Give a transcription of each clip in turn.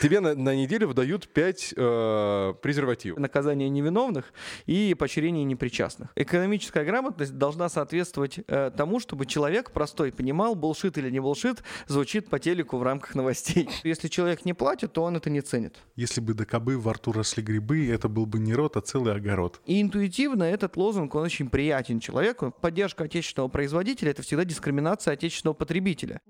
Тебе на, на неделю выдают 5 э, презервативов. Наказание невиновных и поощрение непричастных. Экономическая грамотность должна соответствовать э, тому, чтобы человек простой понимал, булшит или не булшит, звучит по телеку в рамках новостей. Если человек не платит, то он это не ценит. Если бы до кобы во рту росли грибы, это был бы не рот, а целый огород. И интуитивно этот лозунг, он очень приятен человеку. Поддержка отечественного производителя — это всегда дискриминация отечественного потребителя.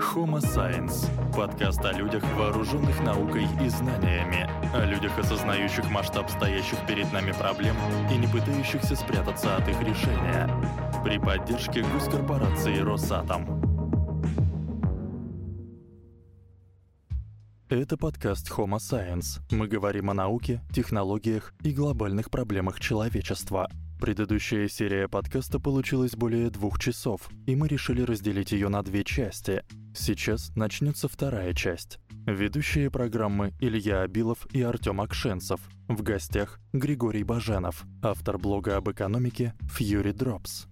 Homo Science – подкаст о людях, вооруженных наукой и знаниями, о людях, осознающих масштаб стоящих перед нами проблем и не пытающихся спрятаться от их решения. При поддержке госкорпорации «Росатом». Это подкаст Homo Science. Мы говорим о науке, технологиях и глобальных проблемах человечества – Предыдущая серия подкаста получилась более двух часов, и мы решили разделить ее на две части. Сейчас начнется вторая часть. Ведущие программы Илья Абилов и Артём Акшенцев. В гостях Григорий Баженов, автор блога об экономике Fury Drops.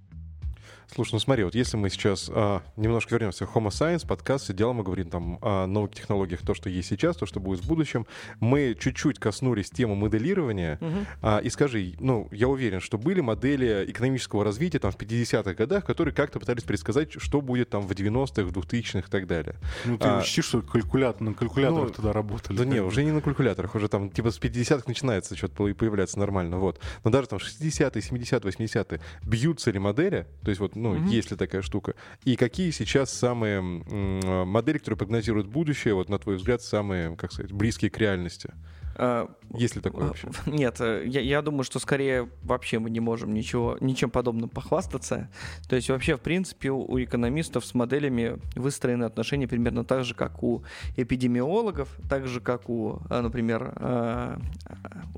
Слушай, ну смотри, вот если мы сейчас а, немножко вернемся к Homo Science, подкаст, все дело мы говорим там о новых технологиях, то, что есть сейчас, то, что будет в будущем. Мы чуть-чуть коснулись темы моделирования. Угу. А, и скажи, ну, я уверен, что были модели экономического развития там в 50-х годах, которые как-то пытались предсказать, что будет там в 90-х, в 2000-х и так далее. Ну, ты а, учти, что калькулятор, на калькуляторах ну, тогда работали. Да не, уже не на калькуляторах, уже там типа с 50-х начинается что-то появляться нормально, вот. Но даже там 60-е, 70-е, 80-е бьются ли модели, то есть вот ну, угу. есть ли такая штука. И какие сейчас самые модели, которые прогнозируют будущее, вот на твой взгляд, самые, как сказать, близкие к реальности? А, Есть ли такое вообще? Нет, э, я, я думаю, что скорее вообще мы не можем ничего, ничем подобным похвастаться. То есть вообще, в принципе, у, у экономистов с моделями выстроены отношения примерно так же, как у эпидемиологов, так же, как у, э, например, э,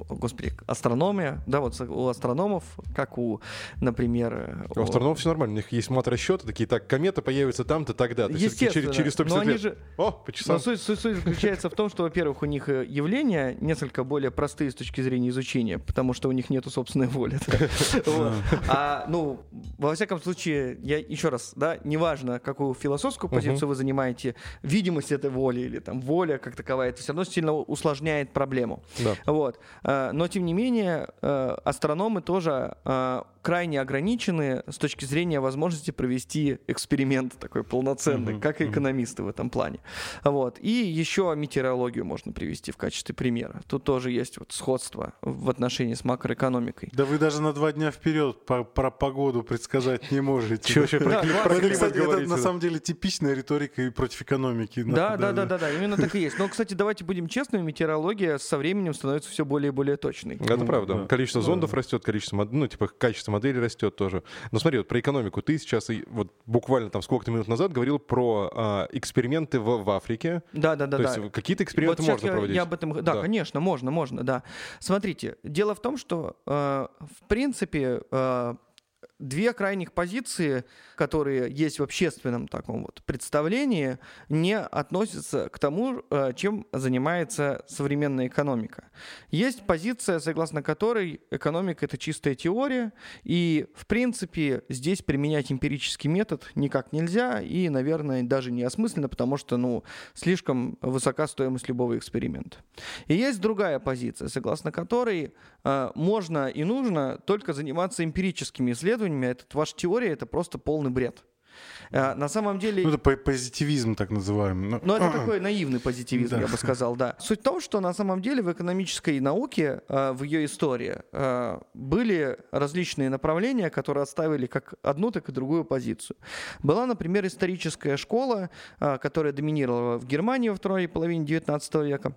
господи, астрономия, да, вот у астрономов, как у, например... У, у астрономов все нормально, у них есть мат расчета, такие, так, комета появится там-то, тогда-то. Естественно. Через, через 150 лет. Же... О, по часам. Но суть, суть, суть заключается в том, что, во-первых, у них явления несколько более простые с точки зрения изучения, потому что у них нету собственной воли. А, ну, во всяком случае, я еще раз, да, неважно, какую философскую позицию вы занимаете, видимость этой воли или там воля как таковая, это все равно сильно усложняет проблему. Вот. А, но, тем не менее, э, астрономы тоже а, крайне ограничены с точки зрения возможности провести эксперимент такой полноценный, uh-huh, как и экономисты uh-huh. в этом плане. Вот. И еще метеорологию можно привести в качестве примера. Тут тоже есть вот сходство в отношении с макроэкономикой. Да вы даже на два дня вперед по про погоду предсказать не можете. Чего вообще про это на самом деле типичная риторика и против экономики. Да, да, да, да, да, именно так и есть. Но, кстати, давайте будем честными, метеорология со временем становится все более и более точной. Это правда. Количество зондов растет, количество, ну, типа, качество модели растет тоже. Но смотри, вот про экономику. Ты сейчас, вот буквально там сколько-то минут назад говорил про а, эксперименты в, в Африке. Да, да, да. То да. есть какие-то эксперименты вот можно я, проводить? Я об этом, да, да, конечно, можно, можно, да. Смотрите, дело в том, что э, в принципе э, две крайних позиции, которые есть в общественном таком вот представлении, не относятся к тому, э, чем занимается современная экономика. Есть позиция, согласно которой экономика — это чистая теория, и, в принципе, здесь применять эмпирический метод никак нельзя, и, наверное, даже не осмысленно, потому что, ну, слишком высока стоимость любого эксперимента. И есть другая позиция, согласно которой э, можно и нужно только заниматься эмпирическими исследованиями, исследованиями, этот ваша теория это просто полный бред. А, на самом деле... Ну, это позитивизм, так называемый. Ну, ну это такой наивный позитивизм, да. я бы сказал, да. Суть в том, что на самом деле в экономической науке, а, в ее истории, а, были различные направления, которые отставили как одну, так и другую позицию. Была, например, историческая школа, которая доминировала в Германии во второй половине XIX века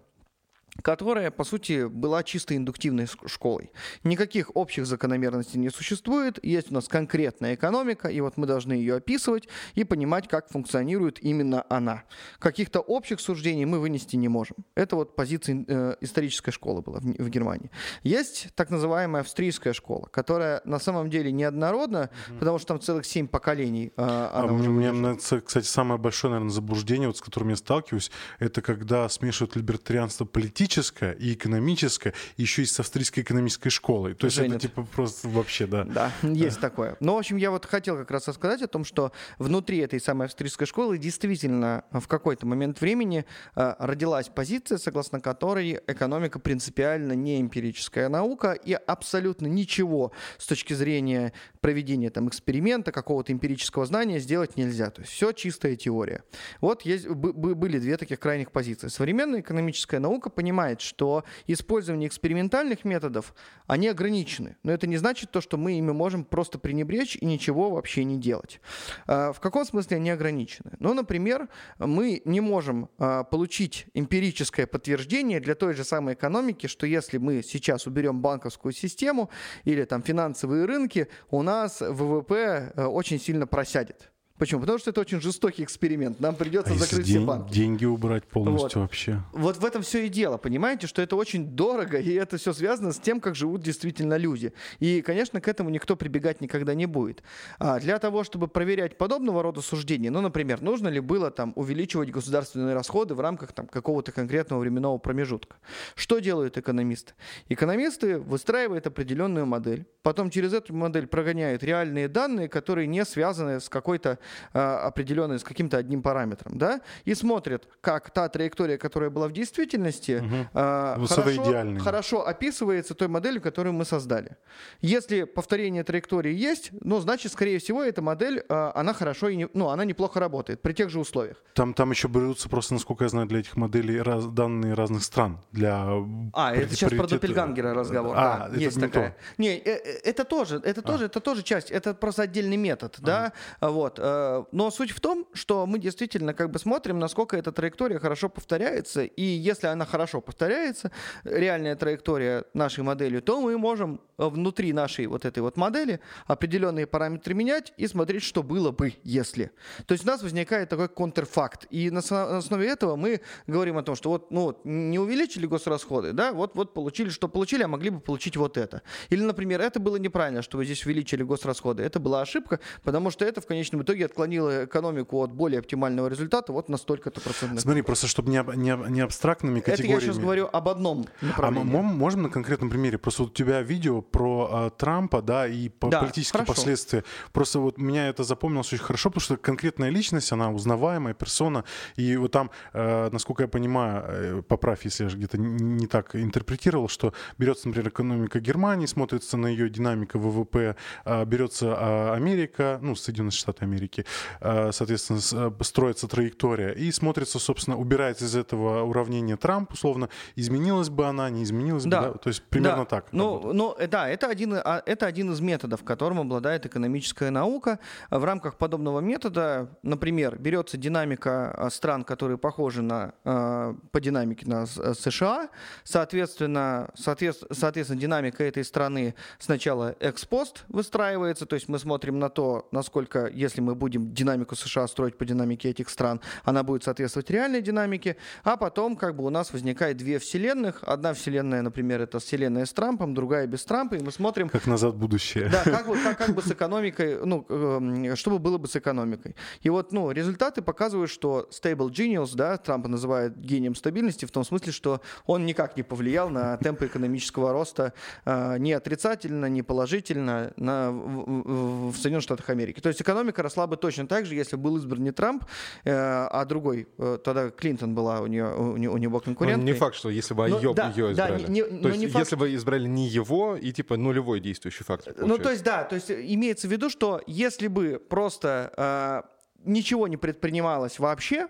которая, по сути, была чисто индуктивной школой. Никаких общих закономерностей не существует, есть у нас конкретная экономика, и вот мы должны ее описывать и понимать, как функционирует именно она. Каких-то общих суждений мы вынести не можем. Это вот позиция э, исторической школы была в, в Германии. Есть так называемая австрийская школа, которая на самом деле неоднородна, угу. потому что там целых семь поколений. Э, а у меня, кстати, самое большое, наверное, заблуждение, вот, с которым я сталкиваюсь, это когда смешивают либертарианство политическое политическая, и экономическая, и еще и с австрийской экономической школой. То есть Женят. это типа просто вообще, да. Да, есть такое. Но, ну, в общем, я вот хотел как раз рассказать о том, что внутри этой самой австрийской школы действительно в какой-то момент времени э, родилась позиция, согласно которой экономика принципиально не эмпирическая наука, и абсолютно ничего с точки зрения проведения там эксперимента, какого-то эмпирического знания сделать нельзя. То есть все чистая теория. Вот есть, были две таких крайних позиции. Современная экономическая наука понимает, что использование экспериментальных методов, они ограничены. Но это не значит то, что мы ими можем просто пренебречь и ничего вообще не делать. А, в каком смысле они ограничены? Ну, например, мы не можем а, получить эмпирическое подтверждение для той же самой экономики, что если мы сейчас уберем банковскую систему или там финансовые рынки, у нас ВВП э, очень сильно просядет. Почему? Потому что это очень жестокий эксперимент. Нам придется а закрыть все день, банки. Деньги убрать полностью вот. вообще. Вот в этом все и дело, понимаете, что это очень дорого, и это все связано с тем, как живут действительно люди. И, конечно, к этому никто прибегать никогда не будет. А для того, чтобы проверять подобного рода суждения, ну, например, нужно ли было там увеличивать государственные расходы в рамках там какого-то конкретного временного промежутка. Что делают экономисты? Экономисты выстраивают определенную модель, потом через эту модель прогоняют реальные данные, которые не связаны с какой-то а, определенный с каким-то одним параметром, да, и смотрят, как та траектория, которая была в действительности, угу. хорошо, хорошо описывается той моделью, которую мы создали. Если повторение траектории есть, ну, значит, скорее всего, эта модель, а, она хорошо и не, ну, она неплохо работает при тех же условиях. Там, там еще берутся просто, насколько я знаю, для этих моделей раз, данные разных стран. Для а, это сейчас про Доппельгангера разговор. А, да, это есть не такая. То. Не, э, это тоже, это тоже, это тоже часть, это просто отдельный метод, а. да, вот. Э, но суть в том, что мы действительно как бы смотрим, насколько эта траектория хорошо повторяется, и если она хорошо повторяется, реальная траектория нашей модели, то мы можем внутри нашей вот этой вот модели определенные параметры менять и смотреть, что было бы, если. То есть у нас возникает такой контрфакт, и на основе этого мы говорим о том, что вот, ну, не увеличили госрасходы, да, вот, вот получили, что получили, а могли бы получить вот это. Или, например, это было неправильно, что вы здесь увеличили госрасходы, это была ошибка, потому что это в конечном итоге отклонило экономику от более оптимального результата вот на столько-то процентов. Смотри, просто чтобы не, не, не абстрактными категориями. Это я сейчас говорю об одном а направлении. А можем на конкретном примере? Просто вот у тебя видео про э, Трампа, да, и по да, политические хорошо. последствия. Просто вот меня это запомнилось очень хорошо, потому что конкретная личность, она узнаваемая персона, и вот там, э, насколько я понимаю, э, поправь, если я где-то не так интерпретировал, что берется, например, экономика Германии, смотрится на ее динамику ВВП, э, берется э, Америка, ну, Соединенные Штаты Америки, э, соответственно, э, строится траектория, и смотрится, собственно, убирается из этого уравнения Трамп, условно, изменилась бы она, не изменилась да. бы, да? то есть примерно да. так. Ну, ну, да, это один, а, это один из методов, которым обладает экономическая наука. В рамках подобного метода, например, берется динамика а, стран, которые похожи на, по динамике на США, соответственно, соответственно, соответственно, динамика этой страны сначала экспост выстраивается, то есть мы смотрим на то, насколько, если мы будем динамику США строить по динамике этих стран, она будет соответствовать реальной динамике, а потом как бы у нас возникает две вселенных. Одна вселенная, например, это вселенная с Трампом, другая без Трампа, и мы смотрим... Как назад в будущее. Да, как, как, как бы с экономикой, ну, э, что бы было бы с экономикой. И вот, ну, результаты показывают, что Stable Genius, да, Трампа называют гением стабильности в том смысле, что он никак не повлиял на темпы экономического роста э, ни отрицательно, ни положительно на, в, в Соединенных Штатах Америки. То есть экономика росла бы точно так же, если был избран не Трамп, э, а другой. Э, тогда Клинтон была у нее, у, у него конкуренткой. Ну, не факт, что если бы ее, да, ее избрали. Да, не, не, то есть, не факт, если бы избрали не его, и типа нулевой действующий фактор. Получается. Ну, то есть, да, то есть имеется в виду, что если бы просто э, ничего не предпринималось вообще,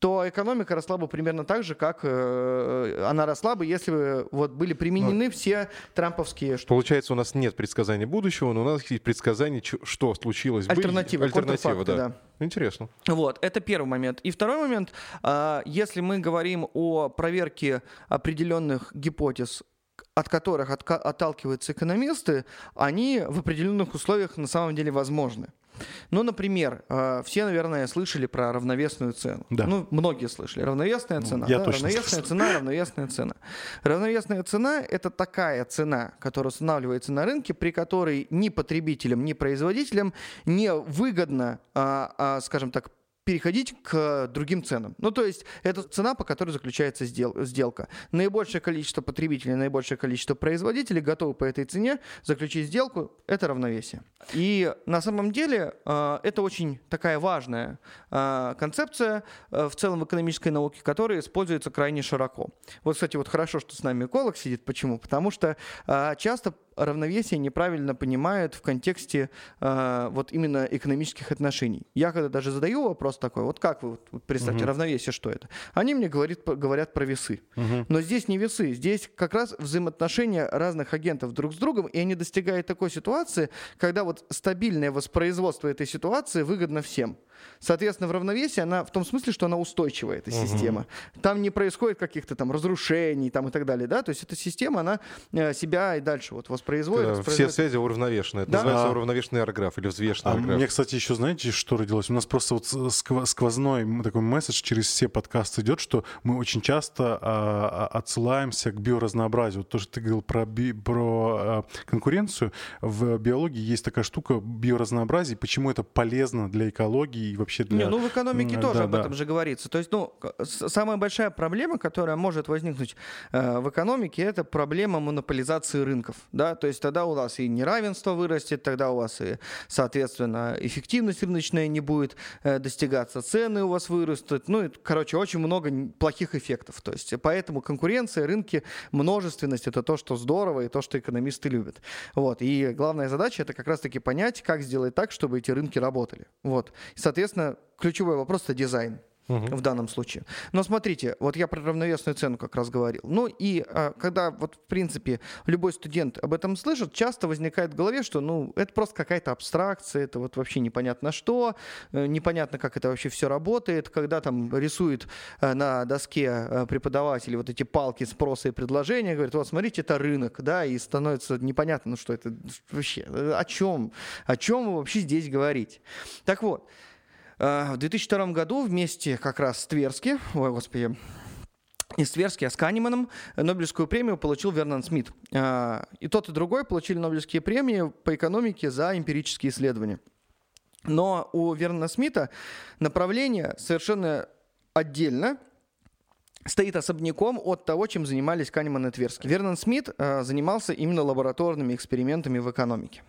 то экономика росла бы примерно так же, как э, она росла бы, если бы вот были применены ну, все трамповские... Получается, у нас нет предсказаний будущего, но у нас есть предсказания, что случилось Альтернатива. Бы. Альтернатива, да. да. Интересно. Вот, это первый момент. И второй момент, э, если мы говорим о проверке определенных гипотез от которых от, отталкиваются экономисты, они в определенных условиях на самом деле возможны. Ну, например, э, все, наверное, слышали про равновесную цену. Да. Ну, многие слышали. Равновесная ну, цена. Я да? точно равновесная слышал. цена, равновесная цена. Равновесная цена – это такая цена, которая устанавливается на рынке, при которой ни потребителям, ни производителям не выгодно, а, а, скажем так, переходить к другим ценам. Ну, то есть это цена, по которой заключается сделка. Наибольшее количество потребителей, наибольшее количество производителей готовы по этой цене заключить сделку. Это равновесие. И на самом деле э, это очень такая важная э, концепция э, в целом в экономической науке, которая используется крайне широко. Вот, кстати, вот хорошо, что с нами эколог сидит. Почему? Потому что часто равновесие неправильно понимают в контексте э, вот именно экономических отношений. Я когда даже задаю вопрос такой, вот как вы, вот, представьте, угу. равновесие, что это? Они мне говорят, говорят про весы. Угу. Но здесь не весы, здесь как раз взаимоотношения разных агентов друг с другом, и они достигают такой ситуации, когда вот стабильное воспроизводство этой ситуации выгодно всем. Соответственно, в равновесии она в том смысле, что она устойчивая, эта угу. система. Там не происходит каких-то там разрушений там, и так далее. Да? То есть эта система, она э, себя и дальше вот воспроизводит. Да, воспроизводит. Все связи уравновешены. Это да? называется а, уравновешенный аэрограф или взвешенный а аэрограф. Мне, кстати, еще знаете, что родилось? У нас просто вот сквозной такой месседж через все подкасты идет, что мы очень часто а, а, отсылаемся к биоразнообразию. Вот то, что ты говорил про, би, про а, конкуренцию. В биологии есть такая штука биоразнообразие. Почему это полезно для экологии и вообще для... Не, ну в экономике mm, тоже да, об этом же говорится. То есть, ну, самая большая проблема, которая может возникнуть э, в экономике, это проблема монополизации рынков, да, то есть тогда у нас и неравенство вырастет, тогда у вас и, соответственно, эффективность рыночная не будет э, достигаться, цены у вас вырастут, ну, и, короче, очень много плохих эффектов, то есть поэтому конкуренция, рынки, множественность — это то, что здорово и то, что экономисты любят. Вот, и главная задача — это как раз-таки понять, как сделать так, чтобы эти рынки работали. Вот, и, соответственно, ключевой вопрос — это дизайн в данном случае. Но смотрите, вот я про равновесную цену как раз говорил. Ну и а, когда вот в принципе любой студент об этом слышит, часто возникает в голове, что ну это просто какая-то абстракция, это вот вообще непонятно что, э, непонятно как это вообще все работает, когда там рисует э, на доске э, преподаватели вот эти палки спроса и предложения, говорит, вот смотрите, это рынок, да, и становится непонятно, ну что это вообще, о чем, о чем вы вообще здесь говорите. Так вот, в 2002 году вместе как раз с Тверски, ой, господи, из Тверски, а с Канеманом Нобелевскую премию получил Вернон Смит. Э, и тот, и другой получили Нобелевские премии по экономике за эмпирические исследования. Но у Вернона Смита направление совершенно отдельно, стоит особняком от того, чем занимались Канеман и Тверски. Вернон Смит э, занимался именно лабораторными экспериментами в экономике.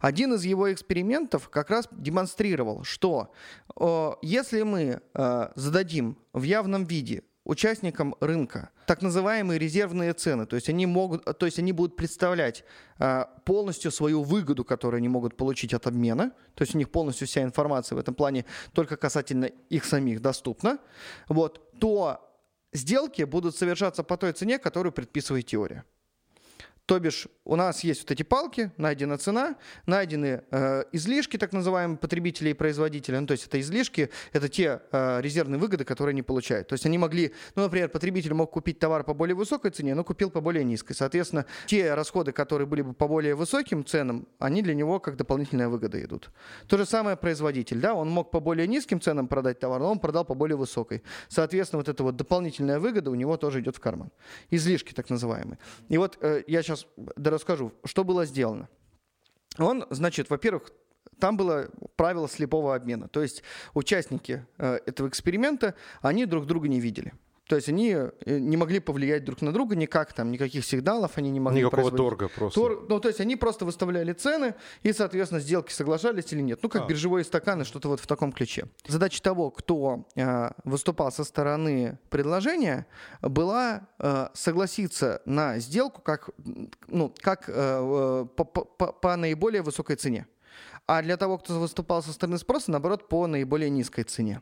Один из его экспериментов как раз демонстрировал, что э, если мы э, зададим в явном виде участникам рынка так называемые резервные цены, то есть они могут, то есть они будут представлять э, полностью свою выгоду, которую они могут получить от обмена, то есть у них полностью вся информация в этом плане только касательно их самих доступна, вот, то сделки будут совершаться по той цене, которую предписывает теория. То бишь у нас есть вот эти палки, найдена цена, найдены э, излишки, так называемые потребители и производители. Ну, то есть это излишки, это те э, резервные выгоды, которые они получают. То есть они могли, ну, например, потребитель мог купить товар по более высокой цене, но купил по более низкой. Соответственно, те расходы, которые были бы по более высоким ценам, они для него как дополнительная выгода идут. То же самое производитель, да, он мог по более низким ценам продать товар, но он продал по более высокой. Соответственно, вот эта вот дополнительная выгода у него тоже идет в карман. Излишки так называемые. И вот э, я сейчас сейчас расскажу, что было сделано. Он, значит, во-первых, там было правило слепого обмена. То есть участники э, этого эксперимента, они друг друга не видели. То есть они э, не могли повлиять друг на друга никак, там никаких сигналов они не могли Никакого торга просто. Тор, ну, то есть они просто выставляли цены, и, соответственно, сделки соглашались или нет. Ну, как а. биржевые стаканы, что-то вот в таком ключе. Задача того, кто э, выступал со стороны предложения, была э, согласиться на сделку как, ну, как э, э по, по, по наиболее высокой цене а для того, кто выступал со стороны спроса, наоборот, по наиболее низкой цене.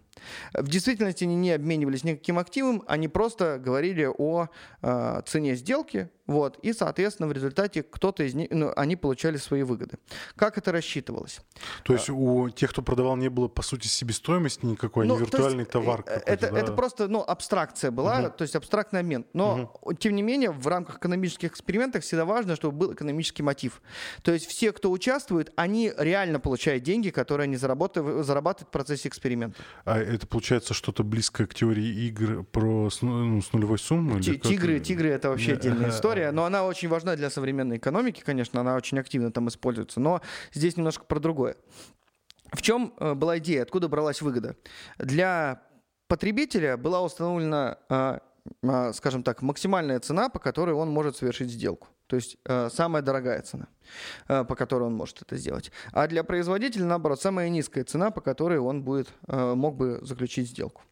В действительности они не обменивались никаким активом, они просто говорили о э, цене сделки, вот, и, соответственно, в результате кто-то из них, ну, они получали свои выгоды. Как это рассчитывалось? То есть у тех, кто продавал, не было, по сути, себестоимости никакой, ну, не виртуальный есть, товар э, это, да? это просто, ну, абстракция была, угу. то есть абстрактный обмен. Но, угу. тем не менее, в рамках экономических экспериментов всегда важно, чтобы был экономический мотив. То есть все, кто участвует, они реально получают деньги, которые они зарабатывают, зарабатывают в процессе эксперимента. А это получается что-то близкое к теории игр про ну, с нулевой суммой? Тигры, тигры — это вообще отдельная история история, но она очень важна для современной экономики, конечно, она очень активно там используется, но здесь немножко про другое. в чем э, была идея, откуда бралась выгода? Для потребителя была установлена, э, э, скажем так, максимальная цена, по которой он может совершить сделку. То есть самая дорогая цена, по которой он может это сделать. А для производителя, наоборот, самая низкая цена, по которой он будет, мог бы заключить сделку.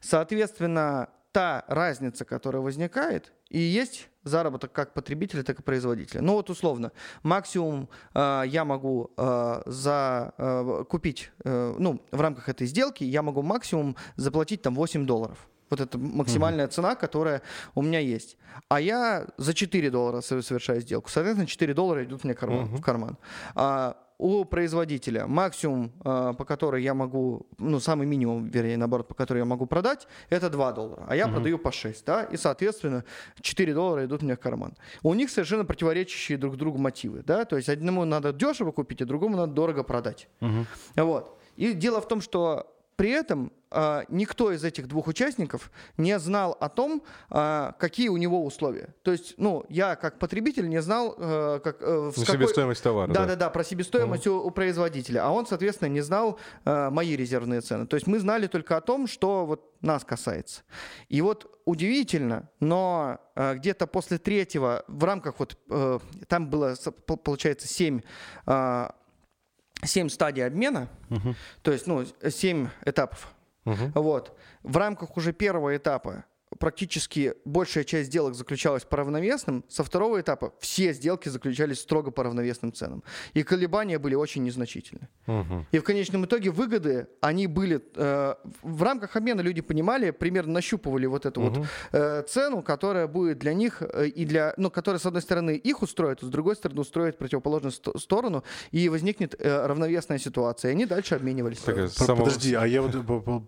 Соответственно, та разница, которая возникает, и есть заработок как потребителя, так и производителя. Ну вот условно, максимум э, я могу э, за э, купить, э, ну в рамках этой сделки я могу максимум заплатить там 8 долларов. Вот это максимальная uh-huh. цена, которая у меня есть. А я за 4 доллара совершаю сделку. Соответственно, 4 доллара идут мне карман, uh-huh. в карман. А, у производителя максимум, э, по которой я могу, ну, самый минимум, вернее, наоборот, по которой я могу продать, это 2 доллара, а я угу. продаю по 6, да, и, соответственно, 4 доллара идут мне в карман. У них совершенно противоречащие друг другу мотивы, да, то есть одному надо дешево купить, а другому надо дорого продать. Угу. Вот. И дело в том, что при этом никто из этих двух участников не знал о том, э, какие у него условия. То есть, ну, я как потребитель не знал, э, как... Э, в какой... себестоимость товара. Да-да-да, про себестоимость uh у, у производителя. А он, соответственно, не знал мои резервные цены. То есть мы знали только о том, что вот нас касается. И вот удивительно, но э, где-то после третьего, в рамках вот, э, там было, получается, семь э, 7 стадий обмена, угу. то есть ну, 7 этапов. Угу. Вот. В рамках уже первого этапа практически большая часть сделок заключалась по равновесным, со второго этапа все сделки заключались строго по равновесным ценам. И колебания были очень незначительны. Угу. И в конечном итоге выгоды, они были... Э, в рамках обмена люди понимали, примерно нащупывали вот эту угу. вот э, цену, которая будет для них э, и для... Ну, которая, с одной стороны, их устроит, а с другой стороны, устроит противоположную ст- сторону, и возникнет э, равновесная ситуация. И они дальше обменивались. Так, Подожди, а я вот,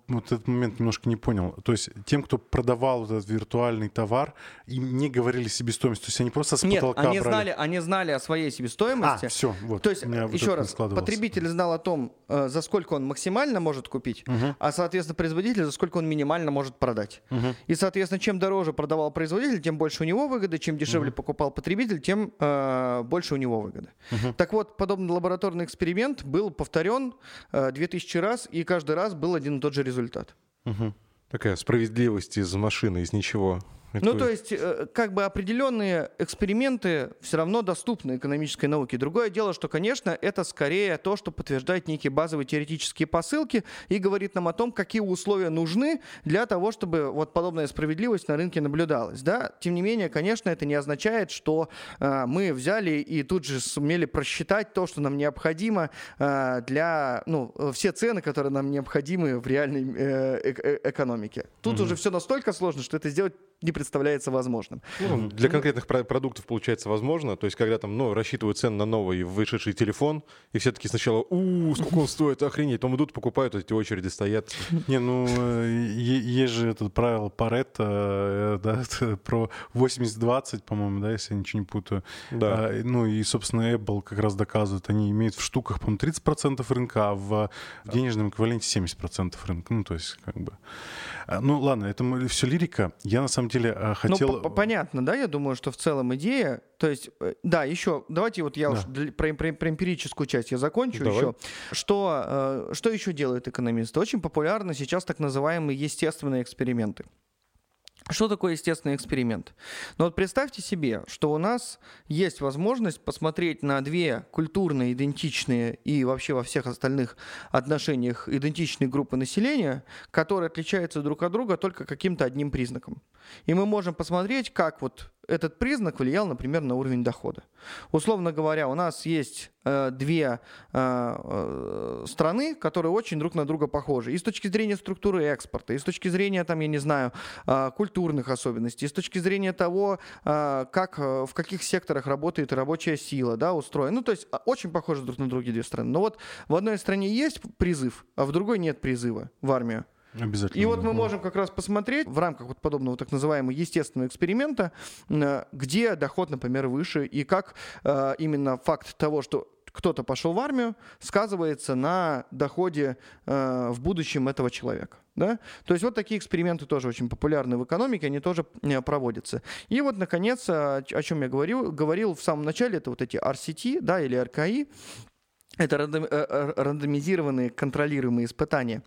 вот этот момент немножко не понял. То есть тем, кто продавал вот этот виртуальный товар, им не говорили себестоимость, то есть они просто с Нет, потолка они брали. знали, они знали о своей себестоимости. А, все, вот. То есть, еще раз, потребитель знал о том, э, за сколько он максимально может купить, угу. а, соответственно, производитель, за сколько он минимально может продать. Угу. И, соответственно, чем дороже продавал производитель, тем больше у него выгоды, чем дешевле угу. покупал потребитель, тем э, больше у него выгоды. Угу. Так вот, подобный лабораторный эксперимент был повторен э, 2000 раз, и каждый раз был один и тот же результат. Угу. Такая справедливость из машины, из ничего. Ну, то есть, э, как бы определенные эксперименты все равно доступны экономической науке. Другое дело, что, конечно, это скорее то, что подтверждает некие базовые теоретические посылки и говорит нам о том, какие условия нужны для того, чтобы вот подобная справедливость на рынке наблюдалась. Да? Тем не менее, конечно, это не означает, что э, мы взяли и тут же сумели просчитать то, что нам необходимо э, для, ну, все цены, которые нам необходимы в реальной э, э, экономике. Тут угу. уже все настолько сложно, что это сделать не представляется возможным. Ну, для конкретных продуктов получается возможно. То есть, когда там, ну, рассчитывают цены на новый вышедший телефон, и все таки сначала, у сколько он стоит, охренеть. Потом идут, покупают, эти очереди стоят. Не, ну, э, есть же это правило Паретта, э, да, про 80-20, по-моему, да, если я ничего не путаю. Да. А, ну, и, собственно, Apple как раз доказывает, они имеют в штуках, по-моему, 30% рынка, а в денежном эквиваленте 70% рынка. Ну, то есть, как бы... А, ну, ладно, это все лирика. Я, на самом деле, э, ну, хотел... Ну, понятно, да? Я думаю, что в целом идея... То есть, э, да, еще, давайте вот я да. уж про, про, про эмпирическую часть я закончу Давай. еще. Что, э, что еще делают экономисты? Очень популярны сейчас так называемые естественные эксперименты. Что такое естественный эксперимент? Ну вот представьте себе, что у нас есть возможность посмотреть на две культурно идентичные и вообще во всех остальных отношениях идентичные группы населения, которые отличаются друг от друга только каким-то одним признаком. И мы можем посмотреть, как вот этот признак влиял, например, на уровень дохода. Условно говоря, у нас есть э, две э, э, страны, которые очень друг на друга похожи. И с точки зрения структуры экспорта, и с точки зрения, там, я не знаю, э, культурных особенностей, и с точки зрения того, э, как, э, в каких секторах работает рабочая сила, да, устроена. Ну, то есть а, очень похожи друг на друга две страны. Но вот в одной стране есть призыв, а в другой нет призыва в армию. Обязательно. И вот мы можем как раз посмотреть в рамках вот подобного так называемого естественного эксперимента, э, где доход, например, выше, и как э, именно факт того, что кто-то пошел в армию, сказывается на доходе э, в будущем этого человека. Да? То есть вот такие эксперименты тоже очень популярны в экономике, они тоже проводятся. И вот, наконец, о, о чем я говорил, говорил в самом начале, это вот эти RCT да, или RKI, это э, э, рандомизированные контролируемые испытания.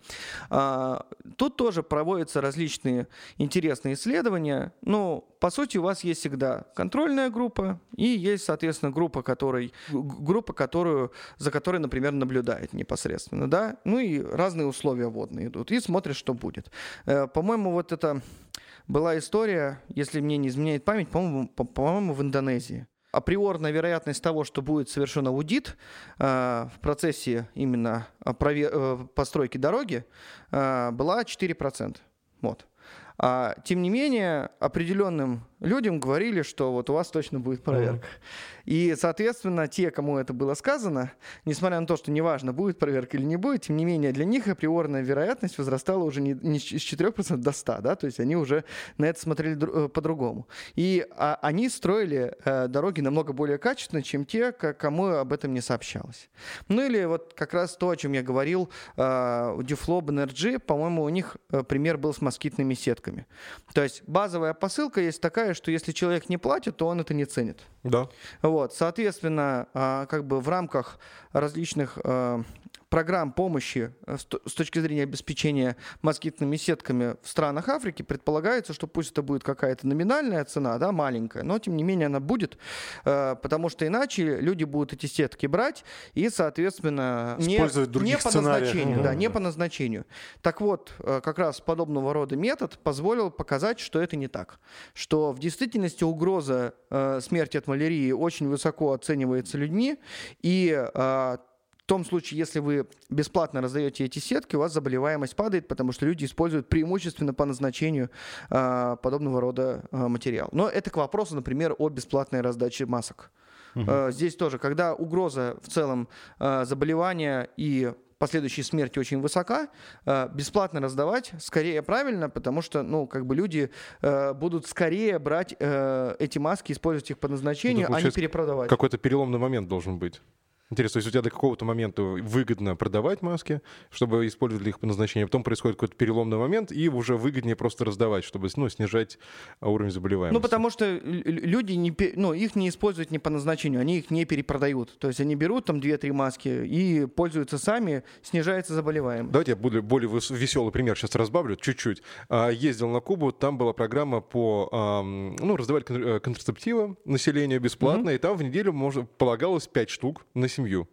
А, тут тоже проводятся различные интересные исследования. Но, по сути, у вас есть всегда контрольная группа и есть, соответственно, группа, которой, группа которую, за которой, например, наблюдает непосредственно. Да? Ну и разные условия водные идут. И смотришь, что будет. Э, по-моему, вот это была история, если мне не изменяет память, по-моему, по-моему в Индонезии априорная вероятность того, что будет совершен аудит э, в процессе именно провер... э, постройки дороги, э, была 4%. Вот. А, тем не менее, определенным людям говорили, что вот у вас точно будет проверка. Mm-hmm. И, соответственно, те, кому это было сказано, несмотря на то, что неважно, будет проверка или не будет, тем не менее, для них априорная вероятность возрастала уже не, не с 4% до 100%, да, то есть они уже на это смотрели э, по-другому. И а, они строили э, дороги намного более качественно, чем те, кому об этом не сообщалось. Ну или вот как раз то, о чем я говорил, э, у Duflob Energy, по-моему, у них э, пример был с москитными сетками. То есть базовая посылка есть такая, что если человек не платит, то он это не ценит. Да. Вот, соответственно, а, как бы в рамках различных а, программ помощи э, с точки зрения обеспечения москитными сетками в странах Африки предполагается, что пусть это будет какая-то номинальная цена, да, маленькая, но тем не менее она будет, э, потому что иначе люди будут эти сетки брать и, соответственно, не, не по назначению, да, не по назначению. Так вот, э, как раз подобного рода метод позволил показать, что это не так, что в действительности угроза смерти от малярии очень высоко оценивается людьми, и том случае, если вы бесплатно раздаете эти сетки, у вас заболеваемость падает, потому что люди используют преимущественно по назначению э, подобного рода э, материал. Но это к вопросу, например, о бесплатной раздаче масок. Угу. Здесь тоже, когда угроза в целом заболевания и последующей смерти очень высока, бесплатно раздавать скорее правильно, потому что, ну, как бы люди будут скорее брать эти маски, использовать их по назначению, ну, а не перепродавать. Какой-то переломный момент должен быть. Интересно, то есть у тебя до какого-то момента выгодно продавать маски, чтобы использовать их по назначению, а потом происходит какой-то переломный момент, и уже выгоднее просто раздавать, чтобы ну, снижать уровень заболеваемости. Ну, потому что люди не, ну, их не используют не по назначению, они их не перепродают. То есть они берут там 2-3 маски и пользуются сами, снижается заболеваемость. Давайте я буду более веселый пример сейчас разбавлю чуть-чуть. А, ездил на Кубу, там была программа по, ну, раздавать э, контрацептивы населению бесплатно, mm-hmm. и там в неделю можно, полагалось 5 штук на семью.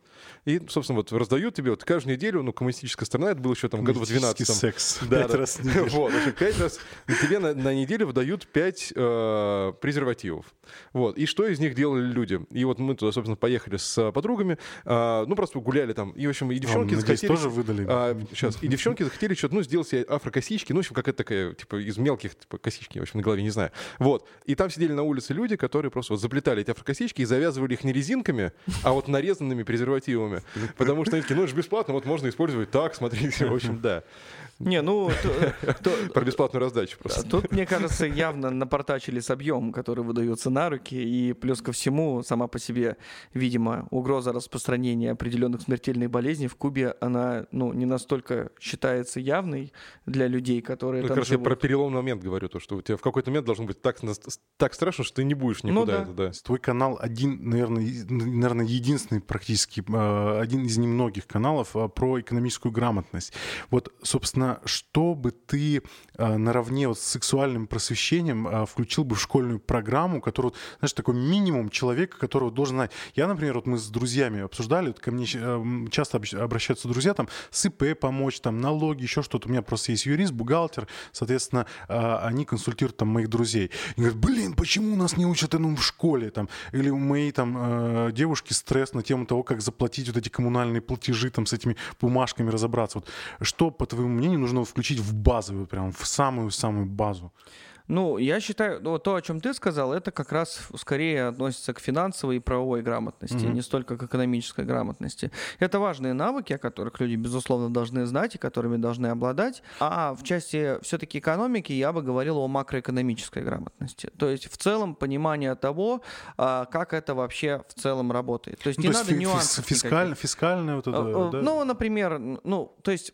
И, собственно, вот раздают тебе вот каждую неделю, ну, коммунистическая страна, это было еще там году в 12 секс. Да, пять да. раз Вот, пять раз. тебе на, на неделю выдают пять э, презервативов. Вот. И что из них делали люди? И вот мы туда, собственно, поехали с подругами, э, ну, просто гуляли там. И, в общем, и девчонки а, захотели... тоже выдали. А, сейчас. И девчонки захотели что-то, ну, сделать себе афрокосички, ну, в общем, какая-то такая, типа, из мелких типа, косички, в общем, на голове, не знаю. Вот. И там сидели на улице люди, которые просто вот заплетали эти афрокосички и завязывали их не резинками, а вот нарезанными презервативами. Потому что они такие, ну, это же бесплатно, вот можно использовать так, смотрите, в общем, да. Не, ну... Про бесплатную раздачу просто. Тут, мне кажется, явно напортачили с объемом, который выдается на руки, и плюс ко всему, сама по себе, видимо, угроза распространения определенных смертельных болезней в Кубе, она, ну, не настолько считается явной для людей, которые ну, там короче, живут. я про переломный момент говорю, то, что у тебя в какой-то момент должен быть так, так страшно, что ты не будешь ну никуда. Ну, да. Это, да. Твой канал один, наверное, наверное, единственный практически, а, один из немногих каналов а, про экономическую грамотность. Вот, собственно, собственно, что бы ты э, наравне вот с сексуальным просвещением э, включил бы в школьную программу, которую, знаешь, такой минимум человека, которого должен знать. Я, например, вот мы с друзьями обсуждали, вот ко мне э, часто обращаются друзья, там, с ИП помочь, там, налоги, еще что-то. У меня просто есть юрист, бухгалтер, соответственно, они консультируют там моих друзей. И говорят, блин, почему нас не учат этому в школе? Там, или у моей там девушки стресс на тему того, как заплатить вот эти коммунальные платежи, там, с этими бумажками разобраться. Вот что, по твоему мнению, приложение нужно включить в базовую, прям в самую-самую базу. Ну, я считаю, ну, то, о чем ты сказал, это как раз скорее относится к финансовой и правовой грамотности, mm-hmm. не столько к экономической грамотности. Это важные навыки, о которых люди, безусловно, должны знать и которыми должны обладать. А в части все-таки экономики я бы говорил о макроэкономической грамотности. То есть в целом понимание того, а, как это вообще в целом работает. То есть ну, не то надо есть нюансов. Фискаль, фискальное вот это, э, э, да? Ну, например, ну, то есть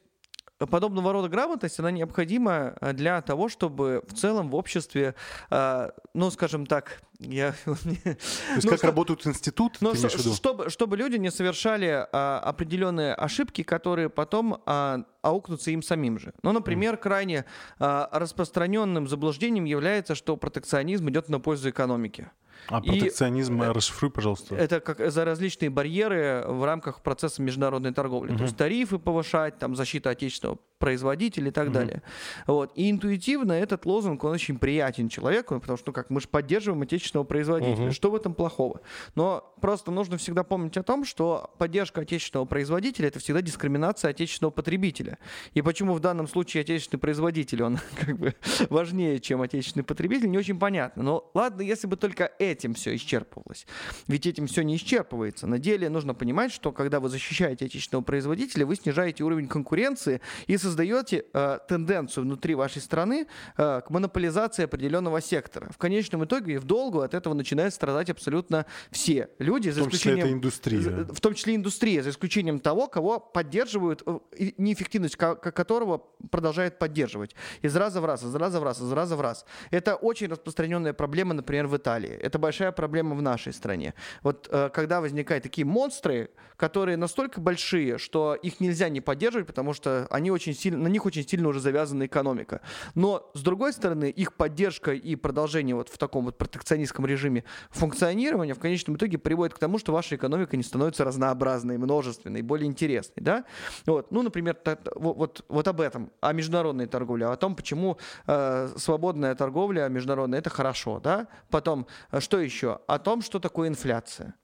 подобного рода грамотность, она необходима э, для того, чтобы в целом в обществе, э, ну, скажем так, я... То есть ну, как что... работают институты, ну, что, чтобы, чтобы люди не совершали а, определенные ошибки, которые потом а, аукнутся им самим же. Ну, например, mm. крайне а, распространенным заблуждением является, что протекционизм идет на пользу экономики. А протекционизм, и, э, расшифруй, пожалуйста. Это как за различные барьеры в рамках процесса международной торговли. Угу. То есть тарифы повышать, там, защита отечественного производителя и так угу. далее. Вот. И интуитивно этот лозунг, он очень приятен человеку, потому что, ну как, мы же поддерживаем отечественного производителя. Угу. Что в этом плохого? Но просто нужно всегда помнить о том, что поддержка отечественного производителя — это всегда дискриминация отечественного потребителя. И почему в данном случае отечественный производитель, он как бы важнее, чем отечественный потребитель, не очень понятно. Но ладно, если бы только эти этим все исчерпывалось. Ведь этим все не исчерпывается. На деле нужно понимать, что когда вы защищаете отечественного производителя, вы снижаете уровень конкуренции и создаете э, тенденцию внутри вашей страны э, к монополизации определенного сектора. В конечном итоге и в долгу от этого начинают страдать абсолютно все люди, за в том исключением... Числе это индустрия. В том числе индустрия, за исключением того, кого поддерживают, э, неэффективность которого продолжает поддерживать. Из раза в раз, из раза в раз, из раза в раз. Это очень распространенная проблема, например, в Италии. Это большая проблема в нашей стране. Вот э, когда возникают такие монстры, которые настолько большие, что их нельзя не поддерживать, потому что они очень сильно, на них очень сильно уже завязана экономика. Но, с другой стороны, их поддержка и продолжение вот в таком вот протекционистском режиме функционирования в конечном итоге приводит к тому, что ваша экономика не становится разнообразной, множественной, более интересной. Да? Вот. Ну, например, вот, вот об этом, о международной торговле, о том, почему э, свободная торговля международная – это хорошо. Да? Потом, э, что еще? О том, что такое инфляция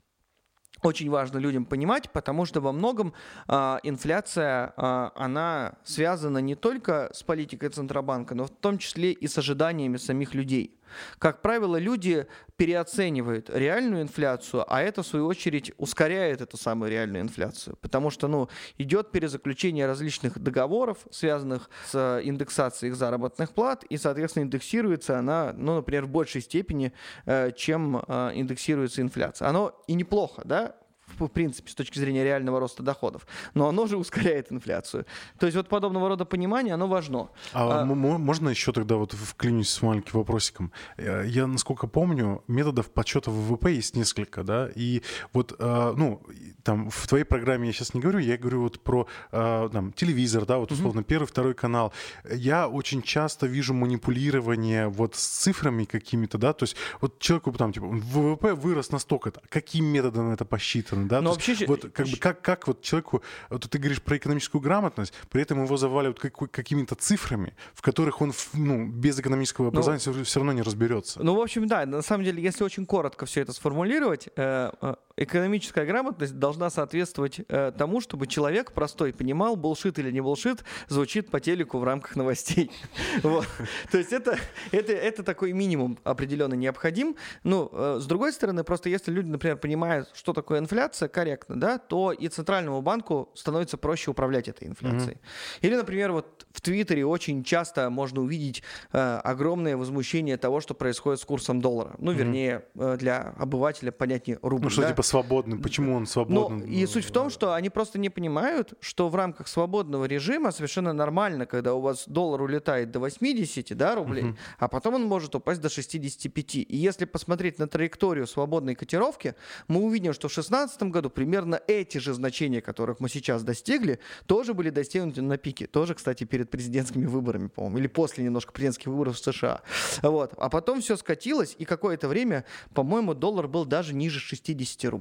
очень важно людям понимать, потому что во многом э, инфляция, э, она связана не только с политикой Центробанка, но в том числе и с ожиданиями самих людей. Как правило, люди переоценивают реальную инфляцию, а это, в свою очередь, ускоряет эту самую реальную инфляцию. Потому что ну, идет перезаключение различных договоров, связанных с индексацией их заработных плат, и, соответственно, индексируется она, ну, например, в большей степени, э, чем э, индексируется инфляция. Оно и неплохо, да, в принципе, с точки зрения реального роста доходов. Но оно же ускоряет инфляцию. То есть вот подобного рода понимание, оно важно. А, а можно еще тогда вот вклинюсь с маленьким вопросиком? Э, я, насколько помню, методов подсчета ВВП есть несколько, да, и вот, э, ну, там, в твоей программе я сейчас не говорю, я говорю вот про э, там, телевизор, да, вот условно, mm-hmm. первый, второй канал. Я очень часто вижу манипулирование вот с цифрами какими-то, да, то есть вот человеку там, типа, ВВП вырос настолько-то, каким методом это посчитано? Да? Но вообще... Вот как бы как, как вот человеку, вот ты говоришь про экономическую грамотность, при этом его заваливают как, какими-то цифрами, в которых он ну, без экономического ну, образования ну, все равно не разберется. Ну, в общем, да, на самом деле, если очень коротко все это сформулировать, э, э, экономическая грамотность должна соответствовать э, тому, чтобы человек простой понимал, булшит или не булшит, звучит по телеку в рамках новостей. То есть это, это, это такой минимум определенно необходим. Ну, с другой стороны, просто если люди, например, понимают, что такое инфляция, инфляция корректно, да, то и центральному банку становится проще управлять этой инфляцией. Mm-hmm. Или, например, вот в Твиттере очень часто можно увидеть э, огромное возмущение того, что происходит с курсом доллара. Ну, mm-hmm. вернее, э, для обывателя понятнее рубль. Ну, что да? типа свободный, почему он свободный? Ну, и суть в том, что они просто не понимают, что в рамках свободного режима совершенно нормально, когда у вас доллар улетает до 80 да, рублей, mm-hmm. а потом он может упасть до 65. И если посмотреть на траекторию свободной котировки, мы увидим, что в 2016 году примерно эти же значения, которых мы сейчас достигли, тоже были достигнуты на пике. Тоже, кстати, перед президентскими выборами, по-моему, или после немножко президентских выборов в США. Вот. А потом все скатилось, и какое-то время, по-моему, доллар был даже ниже 60 рублей.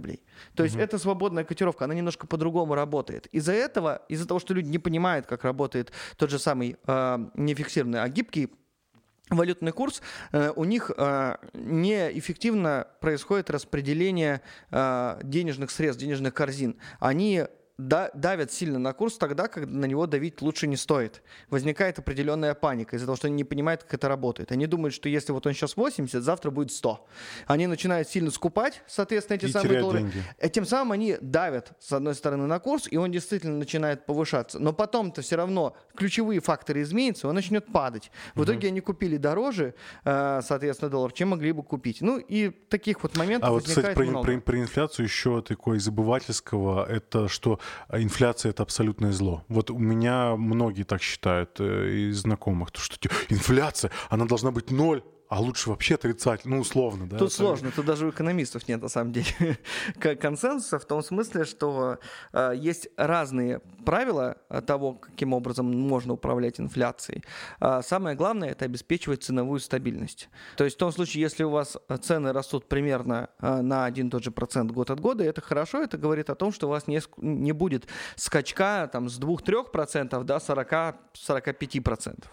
То есть угу. эта свободная котировка, она немножко по-другому работает. Из-за этого, из-за того, что люди не понимают, как работает тот же самый э, нефиксированный, а гибкий валютный курс, э, у них э, неэффективно происходит распределение э, денежных средств, денежных корзин. Они давят сильно на курс тогда, когда на него давить лучше не стоит. Возникает определенная паника из-за того, что они не понимают, как это работает. Они думают, что если вот он сейчас 80, завтра будет 100. Они начинают сильно скупать, соответственно, эти и самые доллары. Деньги. И тем самым они давят, с одной стороны, на курс, и он действительно начинает повышаться. Но потом-то все равно ключевые факторы изменятся, он начнет падать. В угу. итоге они купили дороже, э, соответственно, доллар, чем могли бы купить. Ну и таких вот моментов А вот, кстати, про, про, про инфляцию еще такой забывательского, это что инфляция это абсолютное зло. Вот у меня многие так считают э, из знакомых, то, что инфляция, она должна быть ноль, а лучше вообще отрицательно, ну, условно, да? Тут это... сложно, тут даже у экономистов нет, на самом деле, консенсуса в том смысле, что э, есть разные правила того, каким образом можно управлять инфляцией. Э, самое главное – это обеспечивать ценовую стабильность. То есть в том случае, если у вас цены растут примерно э, на один тот же процент год от года, это хорошо, это говорит о том, что у вас не, не будет скачка там, с 2-3% до 40-45%.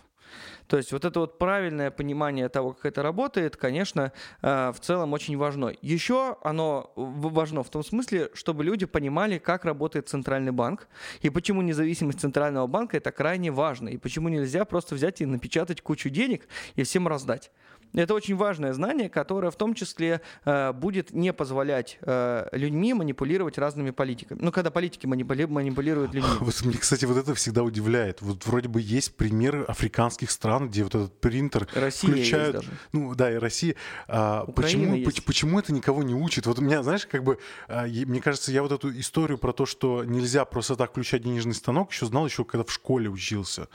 То есть вот это вот правильное понимание того, как это работает, конечно, э, в целом очень важно. Еще оно важно в том смысле, чтобы люди понимали, как работает центральный банк и почему независимость центрального банка это крайне важно, и почему нельзя просто взять и напечатать кучу денег и всем раздать. Это очень важное знание, которое в том числе э, будет не позволять э, людьми манипулировать разными политиками. Ну, когда политики манипули- манипулируют людьми. Вот мне, кстати, вот это всегда удивляет. Вот вроде бы есть примеры африканских стран, где вот этот принтер Россия включают. Есть даже. Ну, да, и Россия. А, почему, есть. почему это никого не учит? Вот у меня, знаешь, как бы, а, мне кажется, я вот эту историю про то, что нельзя просто так включать денежный станок, еще знал еще, когда в школе учился.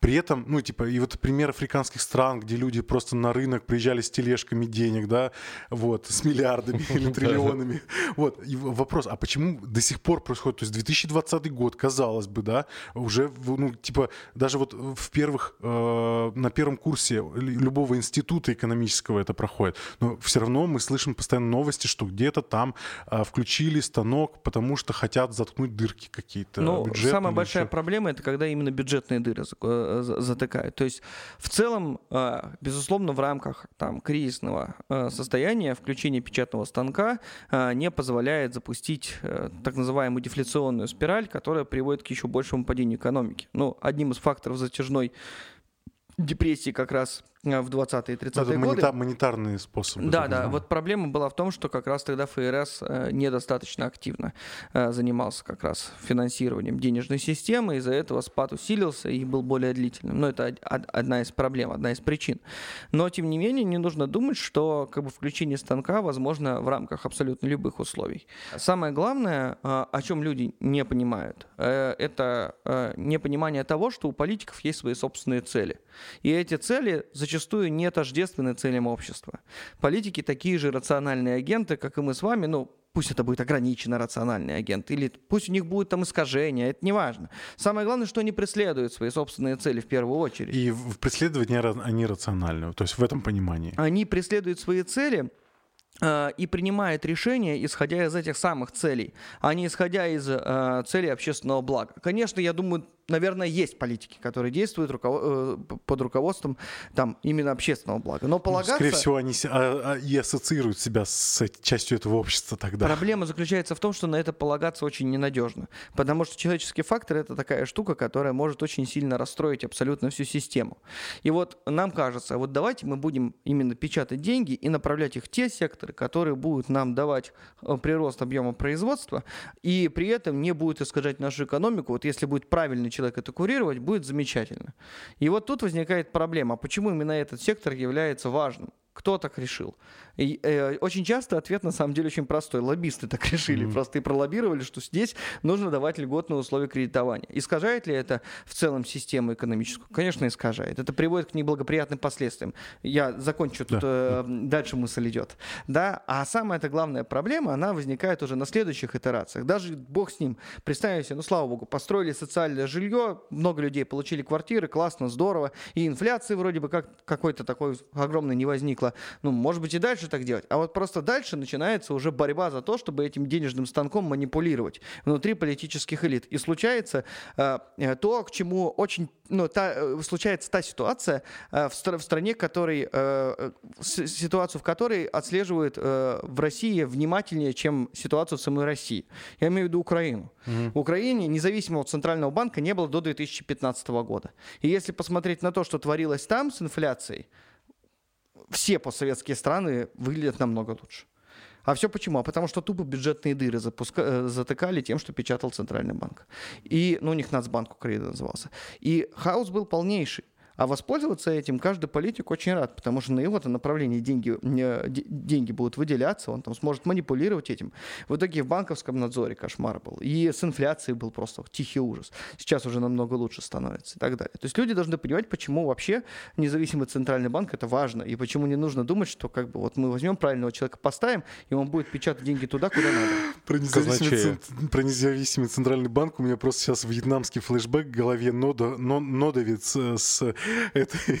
При этом, ну, типа, и вот пример африканских стран, где люди просто на рынке рынок, приезжали с тележками денег, да, вот, с миллиардами или триллионами. Вот, и вопрос, а почему до сих пор происходит, то есть 2020 год, казалось бы, да, уже, ну, типа, даже вот в первых, э, на первом курсе любого института экономического это проходит, но все равно мы слышим постоянно новости, что где-то там э, включили станок, потому что хотят заткнуть дырки какие-то. Ну, самая большая еще. проблема это когда именно бюджетные дыры э, затыкают. То есть в целом, э, безусловно, в рамках рамках там, кризисного э, состояния включение печатного станка э, не позволяет запустить э, так называемую дефляционную спираль, которая приводит к еще большему падению экономики. Ну, одним из факторов затяжной депрессии как раз в 20-е и 30-е годы. Монета- монетарные способы. Да, да. Вот проблема была в том, что как раз тогда ФРС э, недостаточно активно э, занимался как раз финансированием денежной системы, из-за этого спад усилился и был более длительным. Но это одна из проблем, одна из причин. Но, тем не менее, не нужно думать, что как бы, включение станка возможно в рамках абсолютно любых условий. Самое главное, о чем люди не понимают, это непонимание того, что у политиков есть свои собственные цели. И эти цели зачастую зачастую не тождественны целям общества. Политики такие же рациональные агенты, как и мы с вами, ну, пусть это будет ограниченно рациональный агент, или пусть у них будет там искажение, это не важно. Самое главное, что они преследуют свои собственные цели в первую очередь. И в преследовании они рациональны, то есть в этом понимании. Они преследуют свои цели, э, и принимает решения, исходя из этих самых целей, а не исходя из э, целей общественного блага. Конечно, я думаю, наверное, есть политики, которые действуют руков... Э, под руководством там, именно общественного блага. Но полагаться... Ну, скорее всего, они а, а, и ассоциируют себя с частью этого общества тогда. Проблема заключается в том, что на это полагаться очень ненадежно. Потому что человеческий фактор — это такая штука, которая может очень сильно расстроить абсолютно всю систему. И вот нам кажется, вот давайте мы будем именно печатать деньги и направлять их в те секторы, которые будут нам давать э, прирост объема производства, и при этом не будут искажать нашу экономику. Вот если будет правильный человек это курировать, будет замечательно. И вот тут возникает проблема, почему именно этот сектор является важным? Кто так решил? И, э, очень часто ответ на самом деле очень простой. Лоббисты так решили, mm-hmm. просто и пролоббировали, что здесь нужно давать льготные условия кредитования. Искажает ли это в целом систему экономическую? Конечно, искажает. Это приводит к неблагоприятным последствиям. Я закончу, тут да. э, дальше мысль идет. Да? А самая это главная проблема, она возникает уже на следующих итерациях. Даже бог с ним. Представим себе, ну слава богу, построили социальное жилье, много людей получили квартиры, классно, здорово, и инфляции вроде бы как какой-то такой огромной не возникло. Ну, может быть и дальше так делать. А вот просто дальше начинается уже борьба за то, чтобы этим денежным станком манипулировать внутри политических элит. И случается э, э то, к чему очень ну, та, э, случается та ситуация э, в, стр- в стране, который, э, с- ситуацию в которой отслеживают э, в России внимательнее, чем ситуацию в самой России. Я имею в виду Украину. Mm-hmm. В Украине независимого центрального банка не было до 2015 года. И если посмотреть на то, что творилось там с инфляцией, все постсоветские страны выглядят намного лучше. А все почему? А потому что тупо бюджетные дыры запуска... Э, затыкали тем, что печатал Центральный банк. И, ну, у них Нацбанк Украины назывался. И хаос был полнейший. А воспользоваться этим каждый политик очень рад, потому что на его-то направлении деньги, э, деньги будут выделяться, он там сможет манипулировать этим. В итоге в банковском надзоре кошмар был. И с инфляцией был просто тихий ужас. Сейчас уже намного лучше становится и так далее. То есть люди должны понимать, почему вообще независимый центральный банк это важно, и почему не нужно думать, что как бы вот мы возьмем правильного человека, поставим, и он будет печатать деньги туда, куда надо. Про независимый, про независимый центральный банк у меня просто сейчас вьетнамский флешбэк в голове нода, нодовец с этой,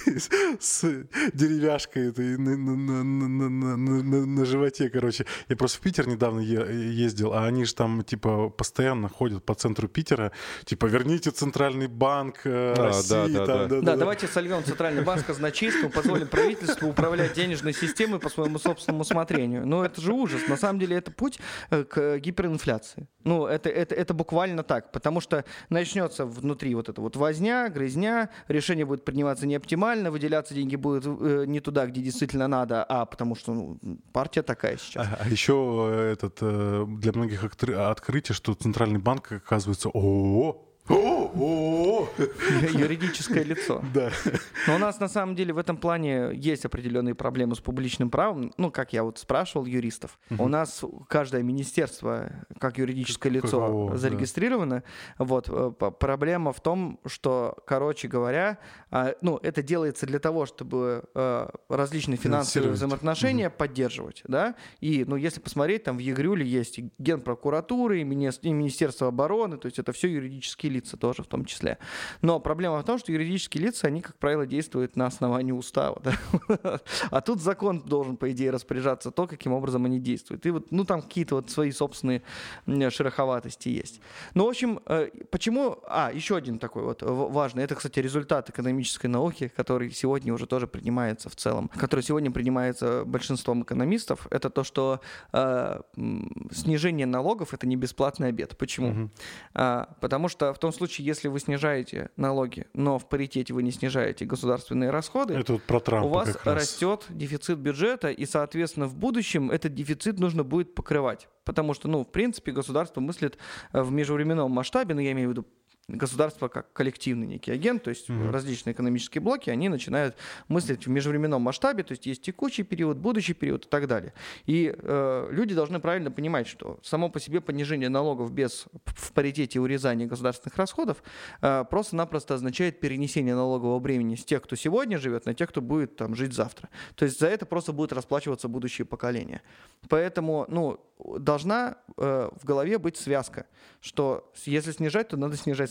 с деревяшкой этой на, на, на, на, на, на животе, короче. Я просто в Питер недавно ездил, а они же там, типа, постоянно ходят по центру Питера, типа, верните Центральный банк э, а, России. Да, да, там, да. Да, да, давайте сольем Центральный банк казначейству, позволим правительству управлять денежной системой по своему собственному усмотрению. Но это же ужас. На самом деле это путь э, к гиперинфляции. Ну, это, это, это буквально так, потому что начнется внутри вот эта вот возня, грызня, решение будет приниматься не оптимально, выделяться деньги будут э, не туда, где действительно надо, а потому что ну, партия такая сейчас. А, а еще э, этот, э, для многих открытие, что Центральный банк, оказывается, ООО, Юридическое лицо. Да. Но у нас на самом деле в этом плане есть определенные проблемы с публичным правом. Ну, как я вот спрашивал юристов. У нас каждое министерство как юридическое лицо зарегистрировано. Вот. Э, проблема в том, что, короче говоря, а, ну, это делается для того, чтобы э, различные финансовые взаимоотношения поддерживать, да. И, ну, если посмотреть, там в ЕГРЮле есть и Генпрокуратура, и Министерство обороны, то есть это все юридические лица тоже в том числе. Но проблема в том, что юридические лица, они, как правило, действуют на основании устава. Да? А тут закон должен, по идее, распоряжаться то, каким образом они действуют. И вот, ну, там какие-то вот свои собственные шероховатости есть. Ну, в общем, э, почему... А, еще один такой вот важный. Это, кстати, результат экономической науки, который сегодня уже тоже принимается в целом, который сегодня принимается большинством экономистов. Это то, что э, снижение налогов — это не бесплатный обед. Почему? Угу. А, потому что в том случае, если вы снижаете налоги, но в паритете вы не снижаете государственные расходы, Это вот про Трампа у вас растет дефицит бюджета, и, соответственно, в будущем этот дефицит нужно будет покрывать. Потому что, ну, в принципе, государство мыслит в межвременном масштабе, но я имею в виду государство как коллективный некий агент, то есть угу. различные экономические блоки, они начинают мыслить в межвременном масштабе, то есть есть текущий период, будущий период и так далее. И э, люди должны правильно понимать, что само по себе понижение налогов без в паритете урезания государственных расходов э, просто-напросто означает перенесение налогового бремени с тех, кто сегодня живет, на тех, кто будет там жить завтра. То есть за это просто будут расплачиваться будущие поколения. Поэтому, ну, должна э, в голове быть связка, что если снижать, то надо снижать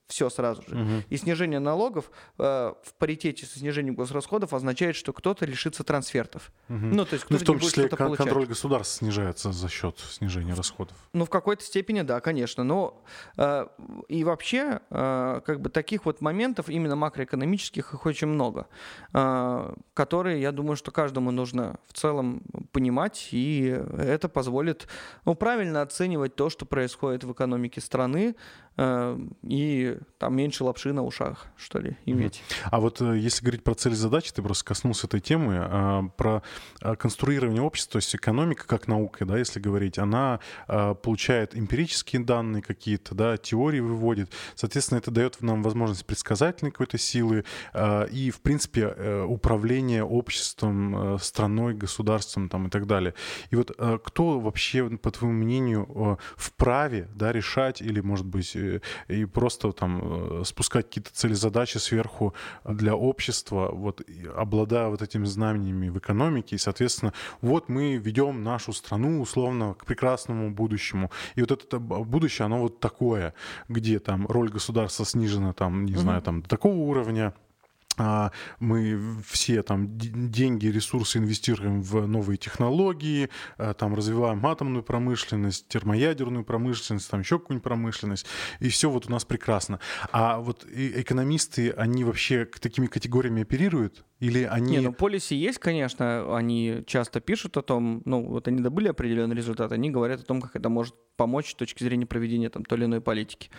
все сразу же. Угу. И снижение налогов э, в паритете со снижением госрасходов означает, что кто-то лишится трансфертов. Угу. Ну, то есть ну, в том числе кон- контроль государства снижается за счет снижения расходов. Ну, в какой-то степени, да, конечно. Но э, и вообще, э, как бы таких вот моментов, именно макроэкономических, их очень много, э, которые, я думаю, что каждому нужно в целом понимать, и это позволит ну, правильно оценивать то, что происходит в экономике страны, э, и там меньше лапши на ушах, что ли, иметь. А вот э, если говорить про цели задачи, ты просто коснулся этой темы, а, про а, конструирование общества, то есть экономика как наука, да, если говорить, она а, получает эмпирические данные какие-то, да, теории выводит, соответственно, это дает нам возможность предсказательной какой-то силы и, в принципе, э, управление обществом, страной, государством там и так далее. И вот кто вообще, по твоему мнению, вправе, да, решать или, может быть, и просто там э, спускать какие-то цели задачи сверху для общества, вот обладая вот этими знамениями в экономике, и, соответственно, вот мы ведем нашу страну условно к прекрасному будущему. И вот это будущее, оно вот такое, где там роль государства снижена, там, не знаю, там до такого уровня, мы все там деньги, ресурсы инвестируем в новые технологии, а, там развиваем атомную промышленность, термоядерную промышленность, там еще какую-нибудь промышленность, и все вот у нас прекрасно. А вот экономисты, они вообще к такими категориями оперируют? Или они... Не, ну полиси есть, конечно, они часто пишут о том, ну вот они добыли определенный результат, они говорят о том, как это может помочь с точки зрения проведения там той или иной политики.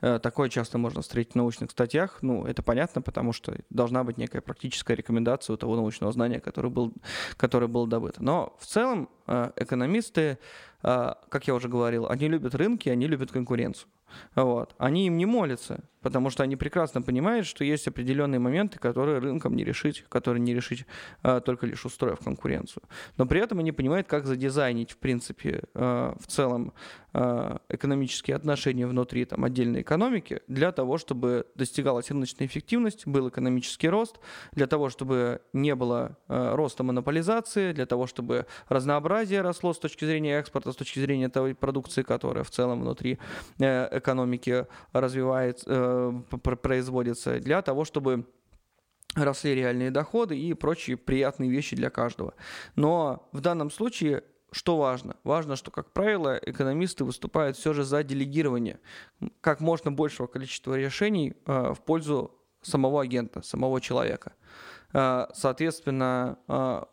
Э, такое часто можно встретить в научных статьях, ну это понятно, потому что должна быть некая практическая рекомендация у того научного знания, которое, был, которое было добыто. Но в целом э, экономисты, э, как я уже говорил, они любят рынки, они любят конкуренцию. Вот. Они им не молятся потому что они прекрасно понимают, что есть определенные моменты, которые рынком не решить, которые не решить а, только лишь устроив конкуренцию. Но при этом они понимают, как задизайнить, в принципе, а, в целом а, экономические отношения внутри там, отдельной экономики для того, чтобы достигалась рыночная эффективность, был экономический рост, для того, чтобы не было а, роста монополизации, для того, чтобы разнообразие росло с точки зрения экспорта, с точки зрения той продукции, которая в целом внутри э, экономики развивается, э, производится, для того, чтобы росли реальные доходы и прочие приятные вещи для каждого. Но в данном случае что важно? Важно, что, как правило, экономисты выступают все же за делегирование как можно большего количества решений э, в пользу самого агента, самого человека. Э, соответственно,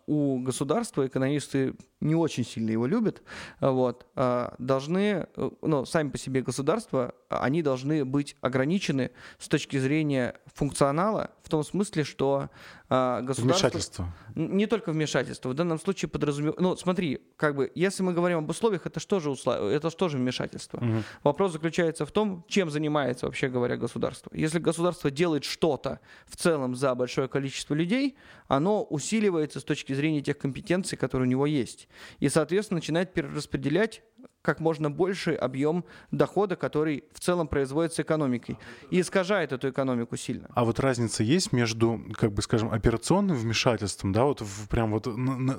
у государства экономисты не очень сильно его любят, вот, э, должны, ну, сами по себе государства, они должны быть ограничены с точки зрения функционала, в том смысле, что государство... Вмешательство. Не только вмешательство. В данном случае подразумевается... Ну, смотри, как бы, если мы говорим об условиях, это что же, усла... это что же вмешательство? Угу. Вопрос заключается в том, чем занимается, вообще говоря, государство. Если государство делает что-то в целом за большое количество людей, оно усиливается с точки зрения тех компетенций, которые у него есть. И, соответственно, начинает перераспределять как можно больший объем дохода, который в целом производится экономикой, и искажает эту экономику сильно. А вот разница есть между, как бы скажем, операционным вмешательством, да, вот в, прям вот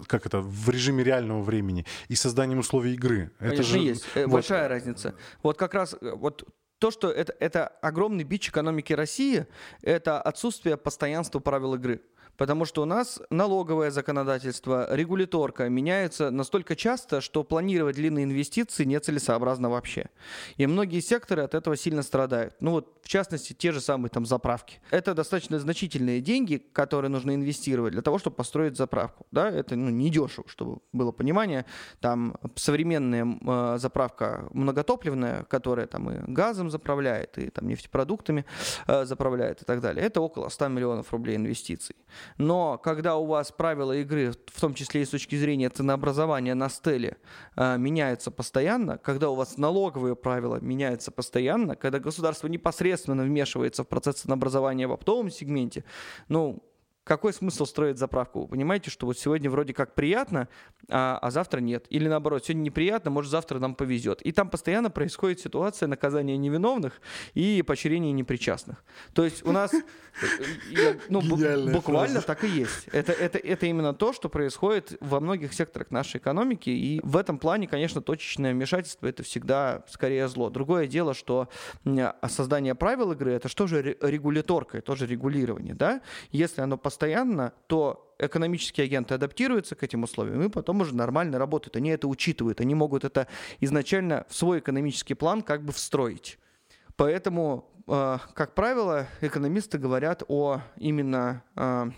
как это в режиме реального времени и созданием условий игры. Это Конечно, же есть э, вот... большая разница. Вот как раз э, вот то, что это, это огромный бич экономики России, это отсутствие постоянства правил игры. Потому что у нас налоговое законодательство, регуляторка меняются настолько часто, что планировать длинные инвестиции нецелесообразно вообще. И многие секторы от этого сильно страдают. Ну вот, в частности, те же самые там заправки. Это достаточно значительные деньги, которые нужно инвестировать для того, чтобы построить заправку. Да, это ну, не дешево, чтобы было понимание. Там современная э, заправка многотопливная, которая там и газом заправляет, и там нефтепродуктами э, заправляет и так далее. Это около 100 миллионов рублей инвестиций. Но когда у вас правила игры, в том числе и с точки зрения ценообразования на стеле, э, меняются постоянно, когда у вас налоговые правила меняются постоянно, когда государство непосредственно вмешивается в процесс ценообразования в оптовом сегменте, ну, какой смысл строить заправку? Вы понимаете, что вот сегодня вроде как приятно, а, а завтра нет. Или наоборот, сегодня неприятно, может завтра нам повезет. И там постоянно происходит ситуация наказания невиновных и поощрения непричастных. То есть у нас э, ну, буквально так и есть. Это, это, это именно то, что происходит во многих секторах нашей экономики. И в этом плане, конечно, точечное вмешательство это всегда скорее зло. Другое дело, что создание правил игры это что же регуляторка, это тоже регулирование. Да? Если оно постоянно, то экономические агенты адаптируются к этим условиям и потом уже нормально работают. Они это учитывают, они могут это изначально в свой экономический план как бы встроить. Поэтому, э, как правило, экономисты говорят о именно э,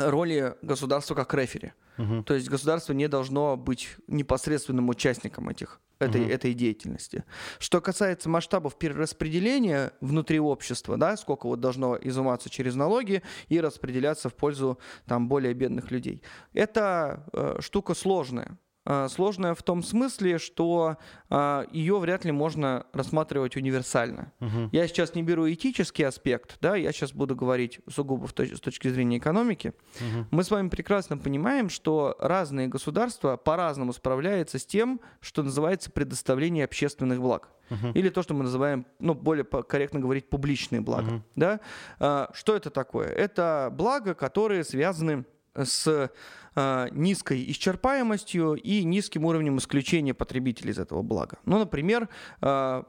роли государства как рефери. Угу. То есть государство не должно быть непосредственным участником этих этой, угу. этой деятельности. Что касается масштабов перераспределения внутри общества, да, сколько вот должно изыматься через налоги и распределяться в пользу там, более бедных людей, это э, штука сложная. А, сложная в том смысле, что а, ее вряд ли можно рассматривать универсально. Угу. Я сейчас не беру этический аспект, да, я сейчас буду говорить сугубо с точки зрения экономики. Угу. Мы с вами прекрасно понимаем, что разные государства по-разному справляются с тем, что называется предоставление общественных благ. Uh-huh. Или то, что мы называем, ну, более корректно говорить, публичные блага. Uh-huh. Да? А, что это такое? Это блага, которые связаны с э, низкой исчерпаемостью и низким уровнем исключения потребителей из этого блага. Ну, например, э,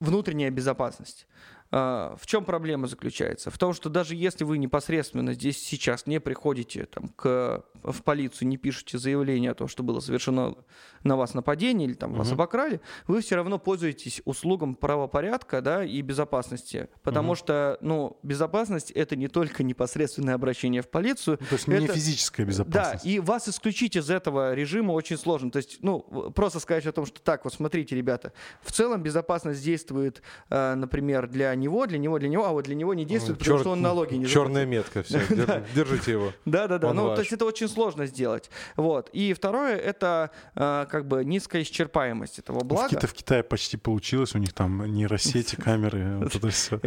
внутренняя безопасность. Э, в чем проблема заключается? В том, что даже если вы непосредственно здесь сейчас не приходите там, к, в полицию, не пишете заявление о том, что было совершено на вас нападение или там угу. вас обокрали, вы все равно пользуетесь услугам правопорядка да, и безопасности. Потому угу. что ну, безопасность это не только непосредственное обращение в полицию. То есть это, не физическая безопасность. Да, и вас исключить из этого режима очень сложно. То есть, ну, просто сказать о том, что так, вот смотрите, ребята, в целом безопасность действует, э, например, для него, для него, для него, а вот для него не действует, потому что он налоги не Черная метка, все, держите его. Да-да-да, ну то есть это очень сложно сделать. Вот. И второе, это э, как бы низкая исчерпаемость этого блага. В Китае почти получилось, у них там нейросети, камеры, вот это все.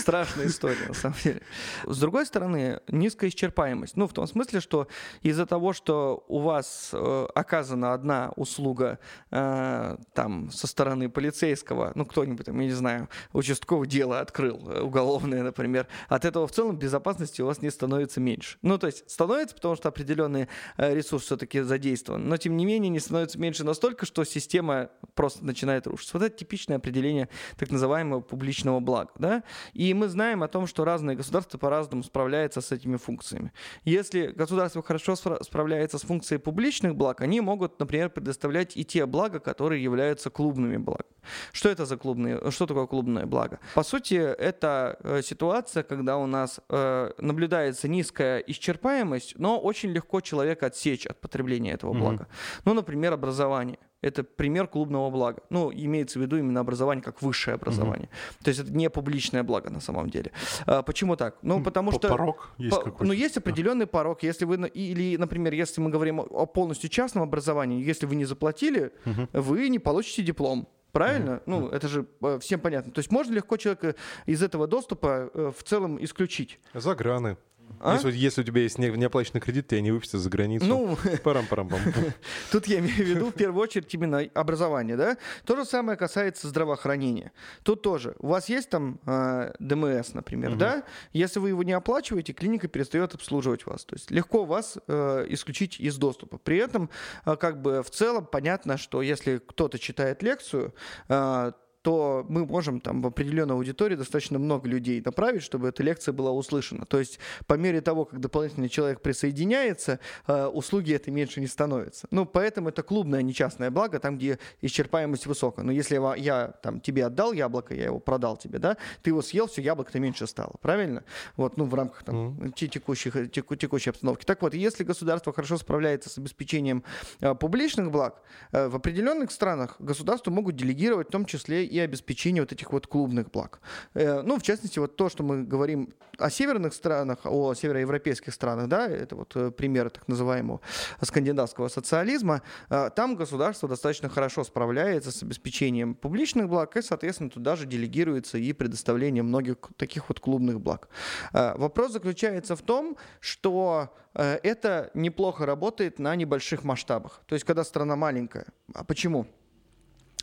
Страшная история, на самом деле. С другой стороны, низкая исчерпаемость. Ну, в том смысле, что из-за того, что у вас э, оказана одна услуга э, там со стороны полицейского, ну, кто-нибудь там, я не знаю, участковое дело открыл, э, уголовное, например, от этого в целом безопасности у вас не становится меньше. Ну, то есть становится, потому что определенный э, ресурс все-таки задействован, но тем не менее не становится меньше настолько, что система просто начинает рушиться. Вот это типичное определение так называемого публичного блага. Да? И мы знаем о том, что разные государства по-разному справляются с этими функциями. Если государство хорошо справляется с функцией публичных благ, они могут, например, предоставлять и те блага, которые являются клубными благами. Что это за клубные, что такое клубное благо? По сути, это э, ситуация, когда у нас э, наблюдается низкая исчерпаемость, но очень легко человека отсечь от потребления этого блага. Mm-hmm. Ну, например, образование это пример клубного блага. Ну, имеется в виду именно образование как высшее образование. Угу. То есть это не публичное благо на самом деле. А, почему так? Ну, потому что... Порог есть по, какой-то. Ну, есть определенный порог. Если вы... Или, например, если мы говорим о полностью частном образовании, если вы не заплатили, угу. вы не получите диплом. Правильно? Mm-hmm. Ну, это же э, всем понятно. То есть можно легко человека из этого доступа э, в целом исключить. Заграны. А? Если, если у тебя есть не, неоплаченный кредит, тебя не выпустят за границу. Ну, парам-парам-пам. Тут я имею в виду в первую очередь именно образование, да? То же самое касается здравоохранения. Тут тоже. У вас есть там э, ДМС, например, угу. да? Если вы его не оплачиваете, клиника перестает обслуживать вас. То есть легко вас э, исключить из доступа. При этом, э, как бы в целом понятно, что если кто-то читает лекцию, э, то мы можем там в определенной аудитории достаточно много людей направить, чтобы эта лекция была услышана. То есть по мере того, как дополнительный человек присоединяется, э, услуги это меньше не становятся. Ну, поэтому это клубное, а не частное благо, там, где исчерпаемость высокая. Но если я, я там, тебе отдал яблоко, я его продал тебе, да, ты его съел, все, яблоко-то меньше стало, правильно? Вот, ну, в рамках там, mm-hmm. текущих, теку, текущей обстановки. Так вот, если государство хорошо справляется с обеспечением э, публичных благ, э, в определенных странах государство могут делегировать в том числе и и обеспечение вот этих вот клубных благ. Э, ну, в частности, вот то, что мы говорим о северных странах, о североевропейских странах, да, это вот э, пример так называемого скандинавского социализма, э, там государство достаточно хорошо справляется с обеспечением публичных благ, и, соответственно, туда же делегируется и предоставление многих таких вот клубных благ. Вопрос заключается в том, что это неплохо работает на небольших масштабах. То есть, когда страна маленькая. А почему?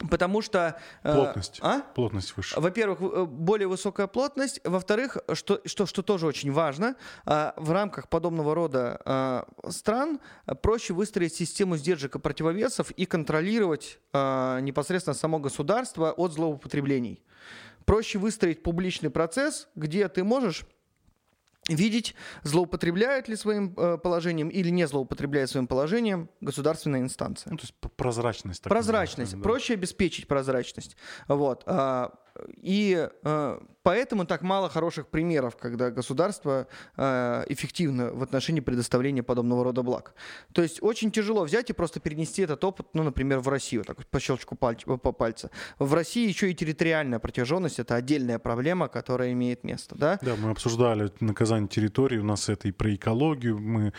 Потому что... Э, плотность. А? Плотность выше. Во-первых, э, более высокая плотность. Во-вторых, что, что, что тоже очень важно, э, в рамках подобного рода стран проще выстроить систему сдержек и противовесов и контролировать непосредственно само государство от злоупотреблений. Проще выстроить публичный процесс, где ты можешь видеть, злоупотребляет ли своим э, положением или не злоупотребляет своим положением государственная инстанция. Ну, то есть прозрачность. Прозрачность. Да. Проще обеспечить прозрачность. Вот. А, и э, поэтому так мало хороших примеров, когда государство э, эффективно в отношении предоставления подобного рода благ. То есть очень тяжело взять и просто перенести этот опыт, ну, например, в Россию, так вот по щелчку пальца, по пальца. В России еще и территориальная протяженность это отдельная проблема, которая имеет место, да? Да, мы обсуждали наказание территории, у нас это и про экологию, мы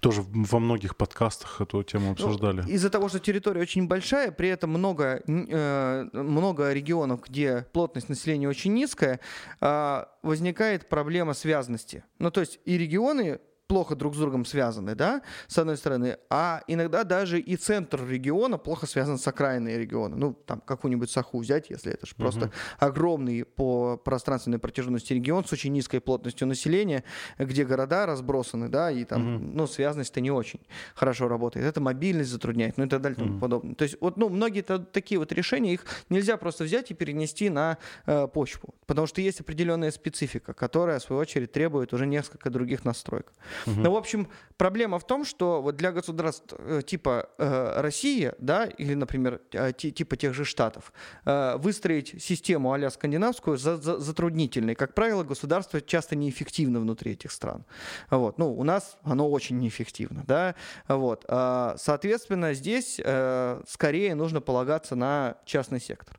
тоже во многих подкастах эту тему ну, обсуждали. Ну, из-за того, что территория очень большая, при этом много, э, много регионов, где плотность населения очень низкая, а, возникает проблема связности. Ну, то есть и регионы плохо друг с другом связаны, да, с одной стороны, а иногда даже и центр региона плохо связан с окраиной региона. Ну, там, какую-нибудь Саху взять, если это же просто uh-huh. огромный по пространственной протяженности регион с очень низкой плотностью населения, где города разбросаны, да, и там, uh-huh. ну, связанность-то не очень хорошо работает. Это мобильность затрудняет, ну и так далее и тому uh-huh. подобное. То есть, вот, ну, многие такие вот решения, их нельзя просто взять и перенести на э, почву, потому что есть определенная специфика, которая, в свою очередь, требует уже несколько других настроек. Ну, в общем, проблема в том, что вот для государств э, типа э, России, да, или, например, э, типа тех же Штатов, э, выстроить систему а скандинавскую за, за, затруднительно. как правило, государство часто неэффективно внутри этих стран. Вот. Ну, у нас оно очень неэффективно, да, вот. Соответственно, здесь э, скорее нужно полагаться на частный сектор.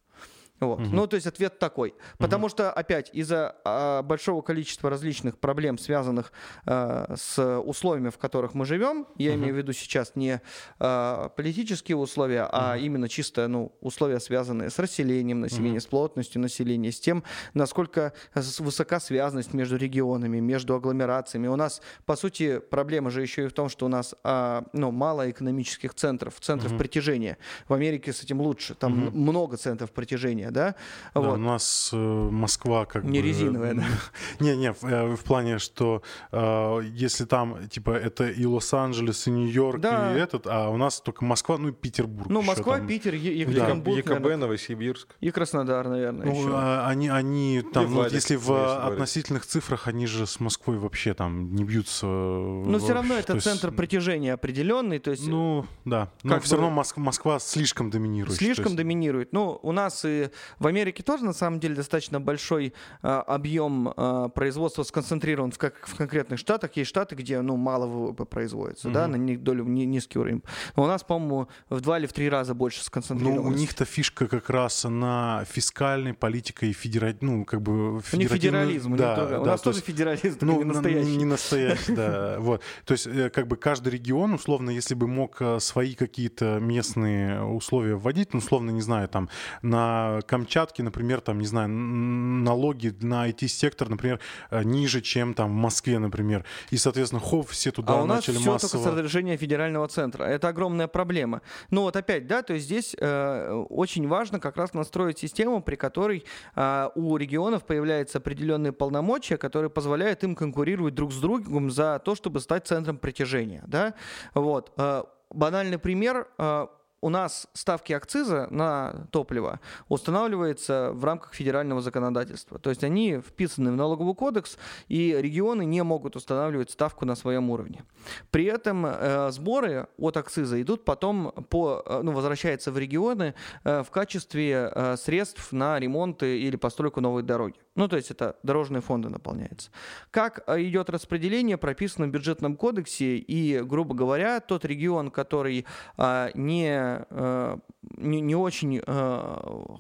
Вот. Угу. Ну, то есть ответ такой. Потому угу. что, опять, из-за а, большого количества различных проблем, связанных а, с условиями, в которых мы живем, я угу. имею в виду сейчас не а, политические условия, а угу. именно чисто ну, условия, связанные с расселением населения, угу. с плотностью населения, с тем, насколько высока связанность между регионами, между агломерациями. У нас, по сути, проблема же еще и в том, что у нас а, ну, мало экономических центров, центров угу. притяжения. В Америке с этим лучше, там угу. много центров притяжения, да? да вот. У нас э, Москва как не бы... резиновая, да? Не-не, в, э, в плане, что э, если там, типа, это и Лос-Анджелес, и Нью-Йорк, да. и этот, а у нас только Москва, ну и Петербург. Ну, Москва, там. Питер, Екатеринбург, да. ЕКБ, Новосибирск. И Краснодар, наверное, ну, еще. А, они, они там, ну, если в относительных цифрах, они же с Москвой вообще там не бьются. Но все равно это центр притяжения определенный, то есть... Ну, да. Но все равно Москва, Москва слишком доминирует. Слишком есть... доминирует. Ну, у нас и в Америке тоже, на самом деле, достаточно большой а, объем а, производства сконцентрирован в, как, в конкретных штатах. Есть штаты, где, ну, мало ВВП производится, mm-hmm. да, на них долю ни, низкий уровень. Но у нас, по-моему, в два или в три раза больше сконцентрировано. Ну, у них-то фишка как раз на фискальной политике и федера... ну, как бы... Федеративный... Не федерализм, да, не да, у нас тоже есть... федерализм, ну, не настоящий. Не настоящий, да. Вот. То есть, э, как бы каждый регион, условно, если бы мог э, свои какие-то местные условия вводить, ну, условно, не знаю, там, на Камчатке, например, там, не знаю, налоги на IT-сектор, например, э, ниже, чем там в Москве, например. И, соответственно, хоп, все туда а начали массово... у нас все только с разрешения федерального центра. Это огромная проблема. Но вот опять, да, то есть здесь э, очень важно как раз настроить систему, при которой э, у регионов появляются определенные полномочия, которые позволяют им конкурировать друг с другом за то, чтобы стать центром притяжения, да. Вот. Э, банальный пример э, у нас ставки акциза на топливо устанавливаются в рамках федерального законодательства. То есть они вписаны в налоговый кодекс, и регионы не могут устанавливать ставку на своем уровне. При этом э, сборы от акциза идут потом по, э, ну, возвращаются в регионы э, в качестве э, средств на ремонт или постройку новой дороги. Ну, то есть это дорожные фонды наполняются. Как э, идет распределение, прописано в бюджетном кодексе, и, грубо говоря, тот регион, который а, не, а, не, не очень а,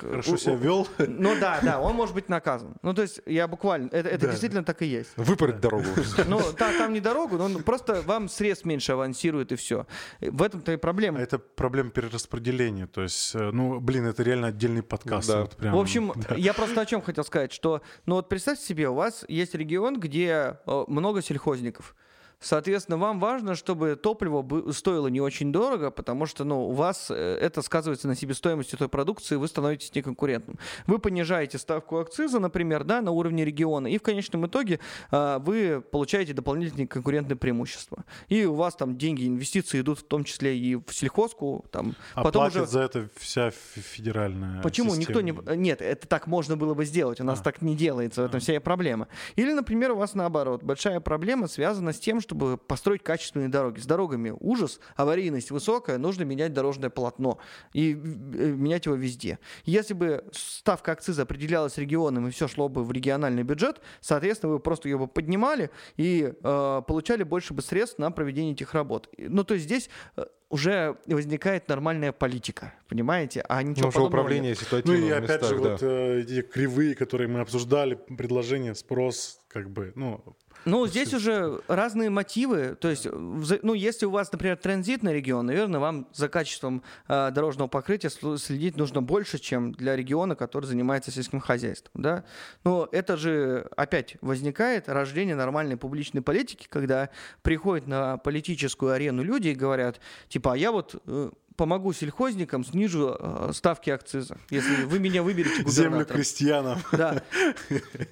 Хорошо себя вел. Ну да, да, он может быть наказан. Ну то есть я буквально, это, это да. действительно так и есть. Выпороть дорогу. Ну да, там не дорогу, но просто вам средств меньше авансирует и все. В этом-то и проблема. А это проблема перераспределения. То есть, э, ну блин, это реально отдельный подкаст. Да. Вот прям, в общем, да. я просто о чем хотел сказать, что, ну вот представьте себе, у вас есть регион, где э, много сельхозников. Соответственно, вам важно, чтобы топливо стоило не очень дорого, потому что ну, у вас э, это сказывается на себестоимости той продукции, вы становитесь неконкурентным. Вы понижаете ставку акциза, например, да, на уровне региона, и в конечном итоге а, вы получаете дополнительные конкурентные преимущества. И у вас там деньги, инвестиции идут в том числе и в сельхозку. Там, а потом платит уже... за это вся федеральная Почему? Система. Никто не... Нет, это так можно было бы сделать. У нас а. так не делается, в этом а. вся и проблема. Или, например, у вас наоборот. Большая проблема связана с тем, чтобы построить качественные дороги. С дорогами ужас, аварийность высокая, нужно менять дорожное полотно и э, менять его везде. Если бы ставка акциза определялась регионом и все шло бы в региональный бюджет, соответственно, вы просто ее бы поднимали и э, получали больше бы средств на проведение этих работ. Ну, то есть здесь э, уже возникает нормальная политика, понимаете? А ничего ну, подобного управление ситуативным Ну и опять местах, же, да. вот э, эти кривые, которые мы обсуждали, предложение, спрос, как бы, ну, ну, здесь уже разные мотивы. То есть, ну, если у вас, например, транзитный регион, наверное, вам за качеством э, дорожного покрытия следить нужно больше, чем для региона, который занимается сельским хозяйством. Да? Но это же опять возникает рождение нормальной публичной политики, когда приходят на политическую арену люди и говорят, типа, а я вот э, помогу сельхозникам, снижу э, ставки акциза, если вы меня выберете губернатором. Землю крестьянам. Да.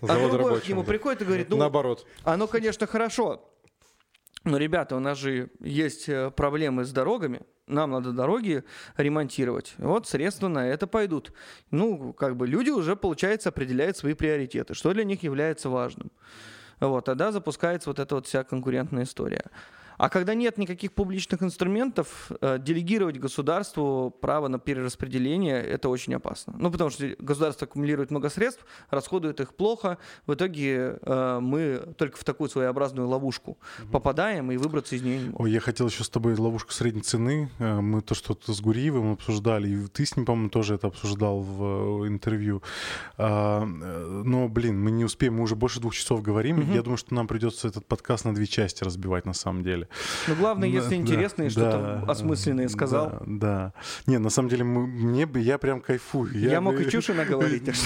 А другой к нему приходит и говорит, ну, наоборот. Оно, конечно, хорошо, но, ребята, у нас же есть э, проблемы с дорогами, нам надо дороги ремонтировать. Вот средства на это пойдут. Ну, как бы люди уже, получается, определяют свои приоритеты, что для них является важным. Вот, тогда запускается вот эта вот вся конкурентная история. А когда нет никаких публичных инструментов, э, делегировать государству право на перераспределение – это очень опасно. Ну, потому что государство аккумулирует много средств, расходует их плохо, в итоге э, мы только в такую своеобразную ловушку попадаем и выбраться из нее не можем. Ой, я хотел еще с тобой ловушку средней цены. Э, мы то что-то с Гуриевым обсуждали, и ты с ним, по-моему, тоже это обсуждал в интервью. А, но, блин, мы не успеем, мы уже больше двух часов говорим. Угу. Я думаю, что нам придется этот подкаст на две части разбивать на самом деле. Ну, главное, если да, интересно и что-то да, осмысленное сказал. Да, да. Не, на самом деле, мы, мне, я прям кайфую. Я, я мог и чуши наговорить.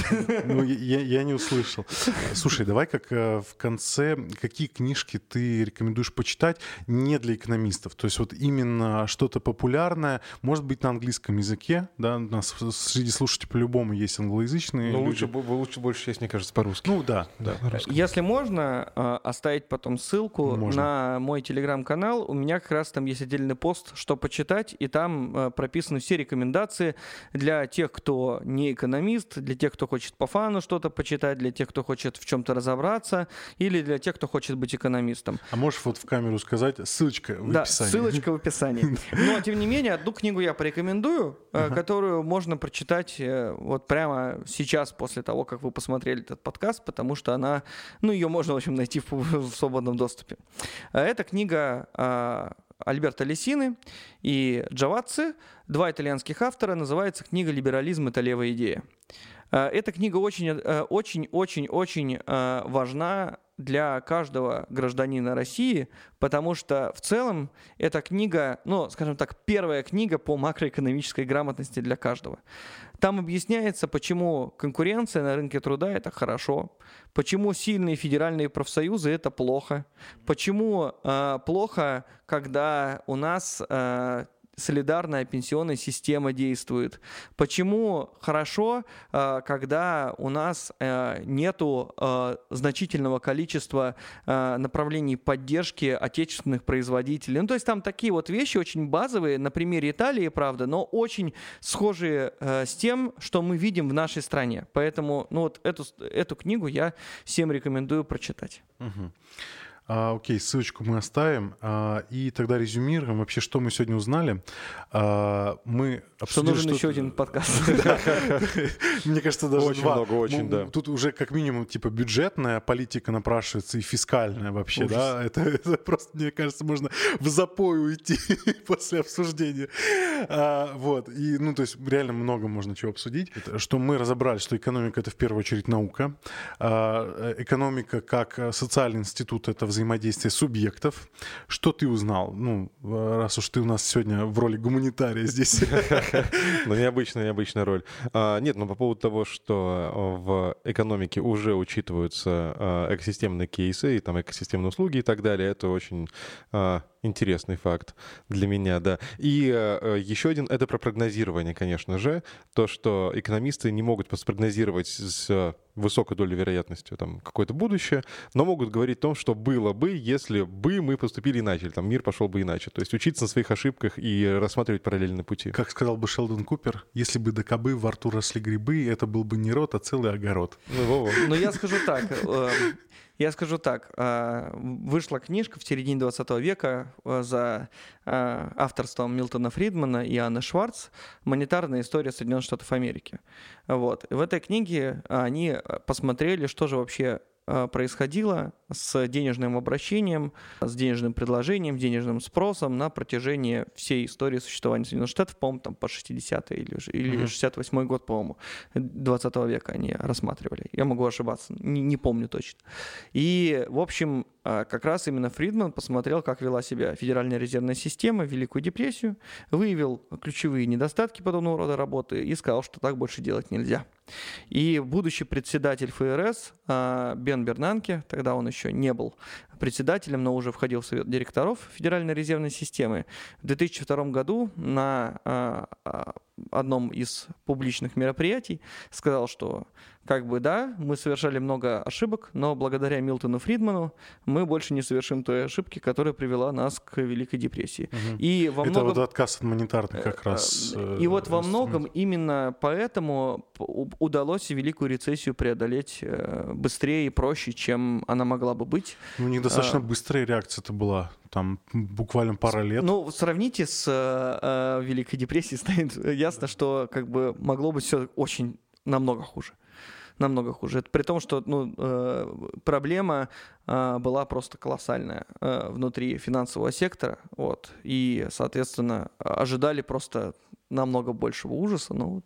Ну, я, я не услышал. Слушай, давай как в конце, какие книжки ты рекомендуешь почитать не для экономистов? То есть вот именно что-то популярное, может быть, на английском языке, да, у нас среди слушателей по-любому есть англоязычные Но лучше, лучше больше часть, мне кажется, по-русски. Ну да, да. Если можно, а, оставить потом ссылку можно. на мой телеграм-канал, у меня как раз там есть отдельный пост, что почитать, и там а, прописаны все рекомендации для тех, кто не экономист, для тех, кто хочет по фану что-то почитать, для тех, кто хочет в чем-то разобраться, или для тех, кто хочет быть экономистом. А можешь вот в камеру сказать, ссылочка в да, описании. ссылочка в описании. Но, тем не менее, одну книгу я порекомендую, uh-huh. которую можно прочитать э, вот прямо сейчас, после того, как вы посмотрели этот подкаст, потому что она, ну, ее можно, в общем, найти в, в свободном доступе. Э, это книга а, Альберта Лесины и Джавацци, два итальянских автора, называется книга «Либерализм – это левая идея». Эта книга очень-очень-очень-очень важна для каждого гражданина России, потому что в целом эта книга, ну, скажем так, первая книга по макроэкономической грамотности для каждого. Там объясняется, почему конкуренция на рынке труда – это хорошо, почему сильные федеральные профсоюзы – это плохо, почему э, плохо, когда у нас э, солидарная пенсионная система действует. Почему хорошо, э, когда у нас э, нету э, значительного количества направлений поддержки отечественных производителей. Ну, то есть там такие вот вещи очень базовые, на примере Италии, правда, но очень схожие с тем, что мы видим в нашей стране. Поэтому, ну вот эту, эту книгу я всем рекомендую прочитать. Угу. А, окей, ссылочку мы оставим. А, и тогда резюмируем вообще, что мы сегодня узнали. А, мы что нужен что... еще один подкаст. Мне кажется, даже Очень много, очень, да. Тут уже как минимум типа бюджетная политика напрашивается и фискальная вообще, да. Это просто, мне кажется, можно в запой уйти после обсуждения. Вот. И, ну, то есть реально много можно чего обсудить. Что мы разобрали, что экономика — это в первую очередь наука. Экономика как социальный институт — это взаимодействие взаимодействие субъектов. Что ты узнал? Ну, раз уж ты у нас сегодня в роли гуманитария здесь. Ну, необычная, необычная роль. А, нет, но ну, по поводу того, что в экономике уже учитываются а, экосистемные кейсы, и там экосистемные услуги и так далее, это очень интересный факт для меня, да. И э, еще один — это про прогнозирование, конечно же. То, что экономисты не могут спрогнозировать с высокой долей вероятности там какое-то будущее, но могут говорить о том, что было бы, если бы мы поступили иначе, или там мир пошел бы иначе. То есть учиться на своих ошибках и рассматривать параллельные пути. Как сказал бы Шелдон Купер, если бы до кобы во рту росли грибы, это был бы не рот, а целый огород. Ну, Но я скажу так, э, я скажу так, э, вышла книжка в середине 20 века э, за авторством Милтона Фридмана и Анны Шварц «Монетарная история Соединенных Штатов Америки». Вот. в этой книге они посмотрели, что же вообще Э, происходило с денежным обращением, с денежным предложением, денежным спросом на протяжении всей истории существования Соединенных Штатов, по-моему, там по 60-е или, или 68-й год, по-моему, 20 века они рассматривали. Я могу ошибаться, не, не помню точно. И, в общем, э, как раз именно Фридман посмотрел, как вела себя Федеральная резервная система Великую депрессию, выявил ключевые недостатки подобного рода работы и сказал, что так больше делать нельзя. И будущий председатель ФРС а, Бен Бернанке, тогда он еще не был председателем, но уже входил в совет директоров Федеральной резервной системы, в 2002 году на а, а, одном из публичных мероприятий сказал, что как бы да, мы совершали много ошибок, но благодаря Милтону Фридману мы больше не совершим той ошибки, которая привела нас к Великой депрессии. Угу. И во Это многом... вот отказ от монетарных как э, раз. Э, и вот во многом именно поэтому удалось Великую рецессию преодолеть э, быстрее и проще, чем она могла бы быть. Ну, достаточно а... быстрая реакция это была. там буквально пара лет. Ну, сравните с э, Великой депрессией, станет ясно, что как бы могло быть все очень намного хуже намного хуже. Это при том, что ну, э, проблема э, была просто колоссальная э, внутри финансового сектора, вот, и, соответственно, ожидали просто намного большего ужаса, но вот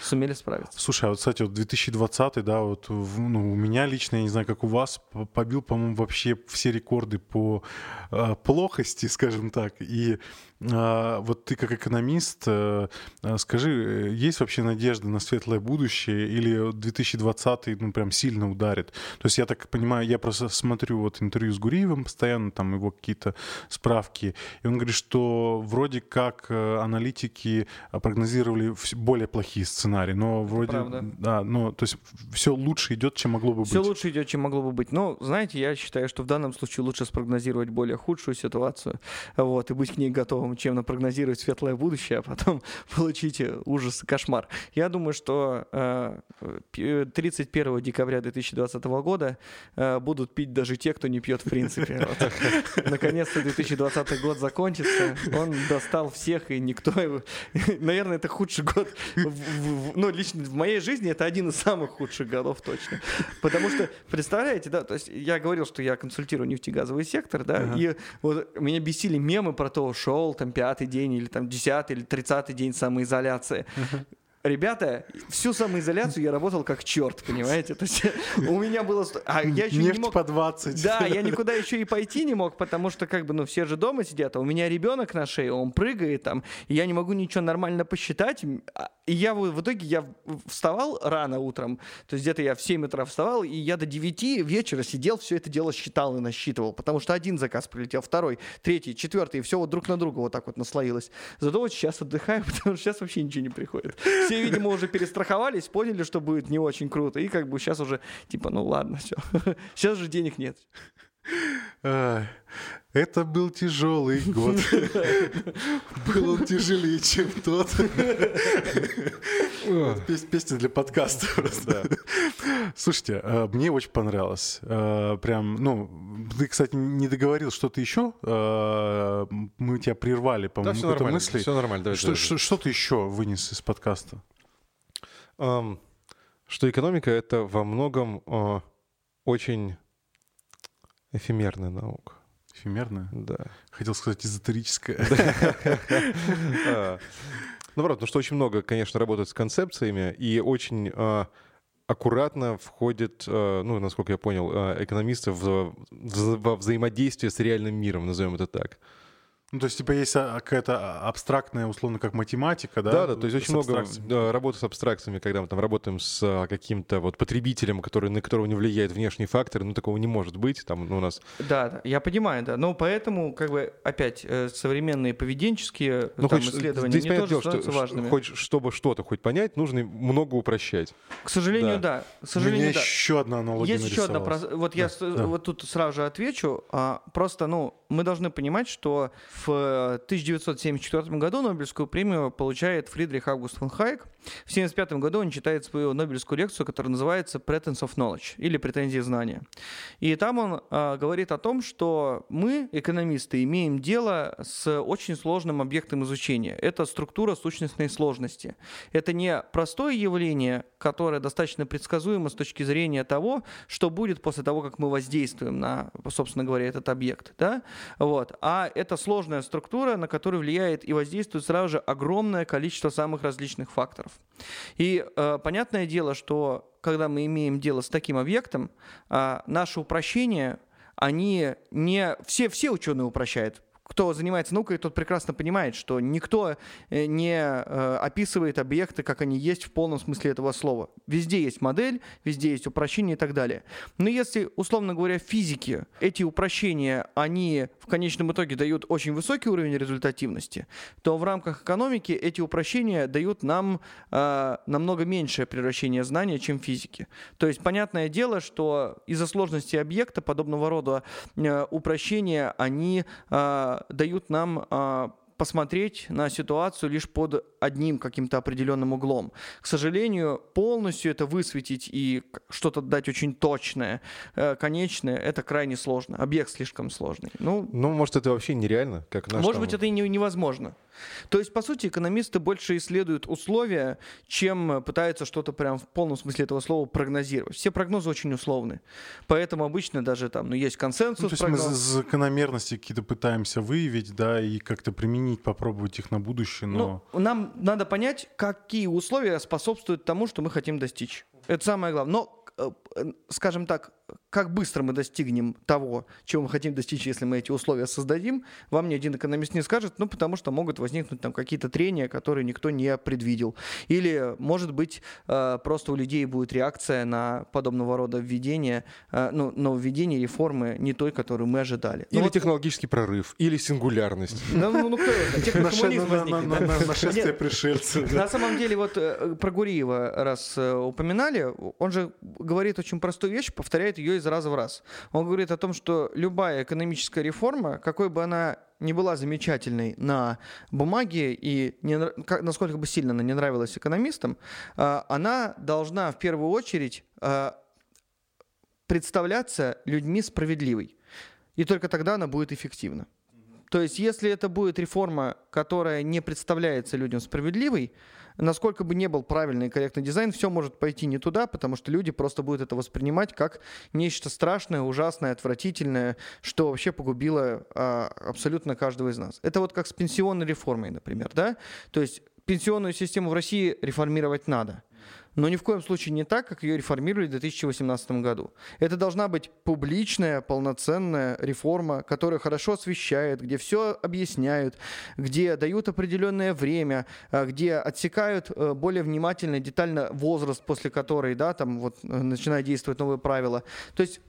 сумели справиться. Слушай, а вот, кстати, вот 2020, да, вот ну, у меня лично, я не знаю, как у вас, побил, по-моему, вообще все рекорды по э, плохости, скажем так. И вот ты как экономист, э, скажи, есть вообще надежда на светлое будущее или 2020 ну прям сильно ударит? То есть я так понимаю, я просто смотрю вот интервью с Гуриевым постоянно, там его какие-то справки, и он говорит, что вроде как аналитики а, прогнозировали более плохие сценарии, но вроде... Правда. Да, но то есть все лучше идет, чем могло бы все быть. Все лучше идет, чем могло бы быть. Но, знаете, я считаю, что в данном случае лучше спрогнозировать более худшую ситуацию, вот, и быть к ней готовым, чем напрогнозировать светлое будущее, а потом получить ужас и кошмар. Я думаю, что э, 31 декабря 2020 года э, будут пить даже те, кто не пьет в принципе. Наконец-то 2020 год закончится, он достал всех, и никто наверное, это худший год. Ну, лично в моей жизни это один из самых худших годов точно. Потому что, представляете, да, то есть я говорил, что я консультирую нефтегазовый сектор, да, и вот меня бесили мемы про то, шел там пятый день или там десятый или тридцатый день самоизоляции. Ребята, всю самоизоляцию я работал как черт, понимаете? То есть у меня было... А я еще Нефть не мог... по 20. Да, я никуда еще и пойти не мог, потому что как бы, ну, все же дома сидят, а у меня ребенок на шее, он прыгает там, и я не могу ничего нормально посчитать. А, и я в итоге я вставал рано утром, то есть где-то я в 7 утра вставал, и я до 9 вечера сидел, все это дело считал и насчитывал, потому что один заказ прилетел, второй, третий, четвертый, и все вот друг на друга вот так вот наслоилось. Зато вот сейчас отдыхаю, потому что сейчас вообще ничего не приходит все, видимо, уже перестраховались, поняли, что будет не очень круто, и как бы сейчас уже, типа, ну ладно, все. Сейчас же денег нет. Это был тяжелый год. Был он тяжелее, чем тот. Песня для подкаста просто. Слушайте, а, мне очень понравилось. А, прям, ну, ты, кстати, не договорил что-то еще. А, мы тебя прервали, по-моему, да, все мысли. Все нормально. Что ты еще вынес из подкаста? Что экономика — это во многом очень эфемерная наука. Эфемерная? Да. Хотел сказать эзотерическая. Наоборот, ну что очень много, конечно, работает с концепциями и очень а, аккуратно входит, а, ну, насколько я понял, а, экономисты во взаимодействие с реальным миром, назовем это так. Ну, то есть, типа, есть а, какая-то абстрактная, условно, как математика, да? Да, да, то есть очень много да, работы с абстракциями, когда мы там работаем с а, каким-то вот потребителем, который, на которого не влияет внешний фактор, ну, такого не может быть, там, ну, у нас... Да, да, я понимаю, да, но поэтому, как бы, опять, э, современные поведенческие ну, там, хоть, исследования, здесь, они тоже становятся что, важными. Хоть, чтобы что-то хоть понять, нужно много упрощать. К сожалению, да. да. К сожалению, У меня да. еще одна аналогия Есть еще одна, вот я да. вот тут сразу же отвечу, а, просто, ну, мы должны понимать, что в 1974 году Нобелевскую премию получает Фридрих Август фон Хайек. В 1975 году он читает свою Нобелевскую лекцию, которая называется «Pretence of Knowledge» или «Претензии знания». И там он э, говорит о том, что мы, экономисты, имеем дело с очень сложным объектом изучения. Это структура сущностной сложности. Это не простое явление, которое достаточно предсказуемо с точки зрения того, что будет после того, как мы воздействуем на, собственно говоря, этот объект. Да? Вот. А это сложная структура, на которую влияет и воздействует сразу же огромное количество самых различных факторов. И э, понятное дело, что когда мы имеем дело с таким объектом, э, наше упрощение, они не... Все, все ученые упрощают кто занимается наукой, тот прекрасно понимает, что никто э, не э, описывает объекты, как они есть в полном смысле этого слова. Везде есть модель, везде есть упрощение и так далее. Но если, условно говоря, в физике эти упрощения, они в конечном итоге дают очень высокий уровень результативности, то в рамках экономики эти упрощения дают нам э, намного меньшее превращение знания, чем физики. То есть понятное дело, что из-за сложности объекта подобного рода э, упрощения, они э, дают нам а, посмотреть на ситуацию лишь под одним каким-то определенным углом. К сожалению, полностью это высветить и что-то дать очень точное, э, конечное, это крайне сложно. Объект слишком сложный. Ну, ну может, это вообще нереально? Как наш может там... быть, это и невозможно. То есть, по сути, экономисты больше исследуют условия, чем пытаются что-то прям в полном смысле этого слова прогнозировать. Все прогнозы очень условны. Поэтому обычно даже там, ну, есть консенсус. Ну, то есть прогноз. мы закономерности какие-то пытаемся выявить, да, и как-то применить, попробовать их на будущее, но... Ну, нам надо понять, какие условия способствуют тому, что мы хотим достичь. Это самое главное. Но, э, скажем так, как быстро мы достигнем того, чего мы хотим достичь, если мы эти условия создадим, вам ни один экономист не скажет, ну, потому что могут возникнуть там какие-то трения, которые никто не предвидел. Или, может быть, э, просто у людей будет реакция на подобного рода введение, э, ну, нововведение реформы не той, которую мы ожидали. Ну или вот... технологический прорыв, или сингулярность. Ну, ну, ну кто это? Технокоммунизм возникнет. Нашествие пришельцев. На самом деле, вот э, про Гуриева раз упоминали, он же говорит очень простую вещь, повторяет ее из раза в раз. Он говорит о том, что любая экономическая реформа, какой бы она ни была замечательной на бумаге и не, насколько бы сильно она не нравилась экономистам, а, она должна в первую очередь а, представляться людьми справедливой. И только тогда она будет эффективна. То есть, если это будет реформа, которая не представляется людям справедливой, насколько бы не был правильный и корректный дизайн, все может пойти не туда, потому что люди просто будут это воспринимать как нечто страшное, ужасное, отвратительное, что вообще погубило а, абсолютно каждого из нас. Это вот как с пенсионной реформой, например, да? То есть пенсионную систему в России реформировать надо но ни в коем случае не так, как ее реформировали в 2018 году. Это должна быть публичная, полноценная реформа, которая хорошо освещает, где все объясняют, где дают определенное время, а, где отсекают э, более внимательно, детально возраст, после которой, да, там вот э, начинают действовать новые правила. То есть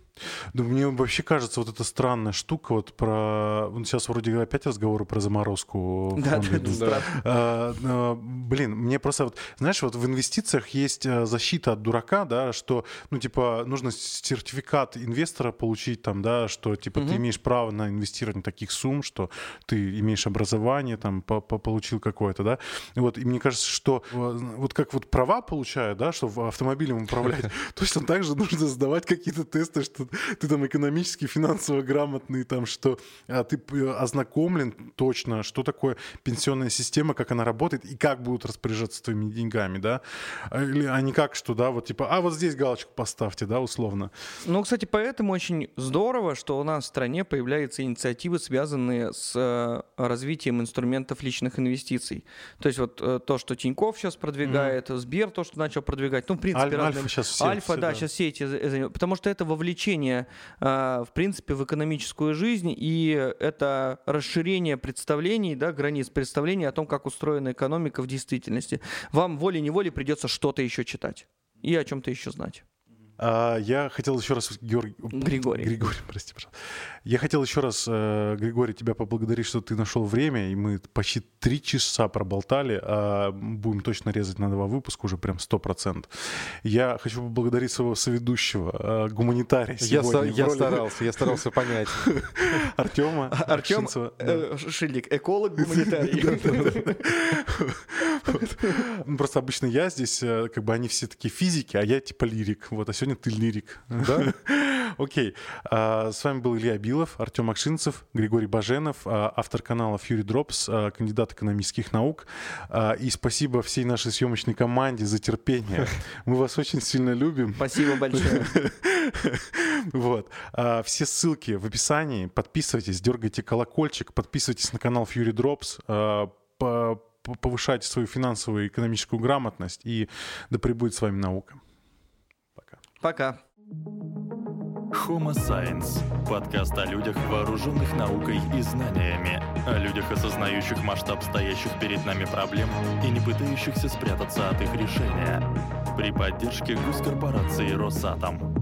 да мне вообще кажется, вот эта странная штука, вот про... Вот сейчас вроде опять разговоры про заморозку. Да, да, да. А, а, блин, мне просто вот... Знаешь, вот в инвестициях есть э, защита от дурака, да, что, ну, типа, нужно сертификат инвестора получить там, да, что, типа, угу. ты имеешь право на инвестирование таких сумм, что ты имеешь образование, там, по -по получил какое-то, да. Вот, и мне кажется, что э, вот как вот права получают, да, что автомобилем управлять, точно так же нужно сдавать какие-то тесты, что что ты там экономически, финансово грамотный, там, что а, ты ознакомлен точно, что такое пенсионная система, как она работает и как будут распоряжаться твоими деньгами, да, а, или, а не как, что, да, вот типа, а вот здесь галочку поставьте, да, условно. Ну, кстати, поэтому очень здорово, что у нас в стране появляются инициативы, связанные с э, развитием инструментов личных инвестиций. То есть вот э, то, что Тиньков сейчас продвигает, mm. Сбер то, что начал продвигать, ну, в принципе, Аль, разные... Альфа сейчас все. Альфа, все, да, да, сейчас все эти... Потому что это вовлечение вовлечение, а, в принципе, в экономическую жизнь, и это расширение представлений, да, границ представлений о том, как устроена экономика в действительности. Вам волей-неволей придется что-то еще читать и о чем-то еще знать. А, я хотел еще раз, Георгий... Григорий. Григорий, прости, пожалуйста. Я хотел еще раз, э, Григорий, тебя поблагодарить, что ты нашел время, и мы почти три часа проболтали, а будем точно резать на два выпуска уже прям сто процентов. Я хочу поблагодарить своего соведущего, э, гуманитария сегодня. Я, я старался, я старался понять. Артема Артем э, Шильник, эколог, гуманитарий. Просто обычно я здесь, как бы они все такие физики, а я типа лирик. Вот, а сегодня ты лирик. Да? Окей. А, с вами был Илья Билов, Артем Акшинцев, Григорий Баженов, а, автор канала Fury Drops, а, кандидат экономических наук. И спасибо всей нашей съемочной команде за терпение. Мы вас очень сильно любим. Спасибо большое. Вот. Все ссылки в описании. Подписывайтесь, дергайте колокольчик, подписывайтесь на канал Fury Drops повышайте свою финансовую и экономическую грамотность, и да пребудет с вами наука. Пока. Homo Science – подкаст о людях, вооруженных наукой и знаниями, о людях, осознающих масштаб стоящих перед нами проблем и не пытающихся спрятаться от их решения. При поддержке госкорпорации «Росатом».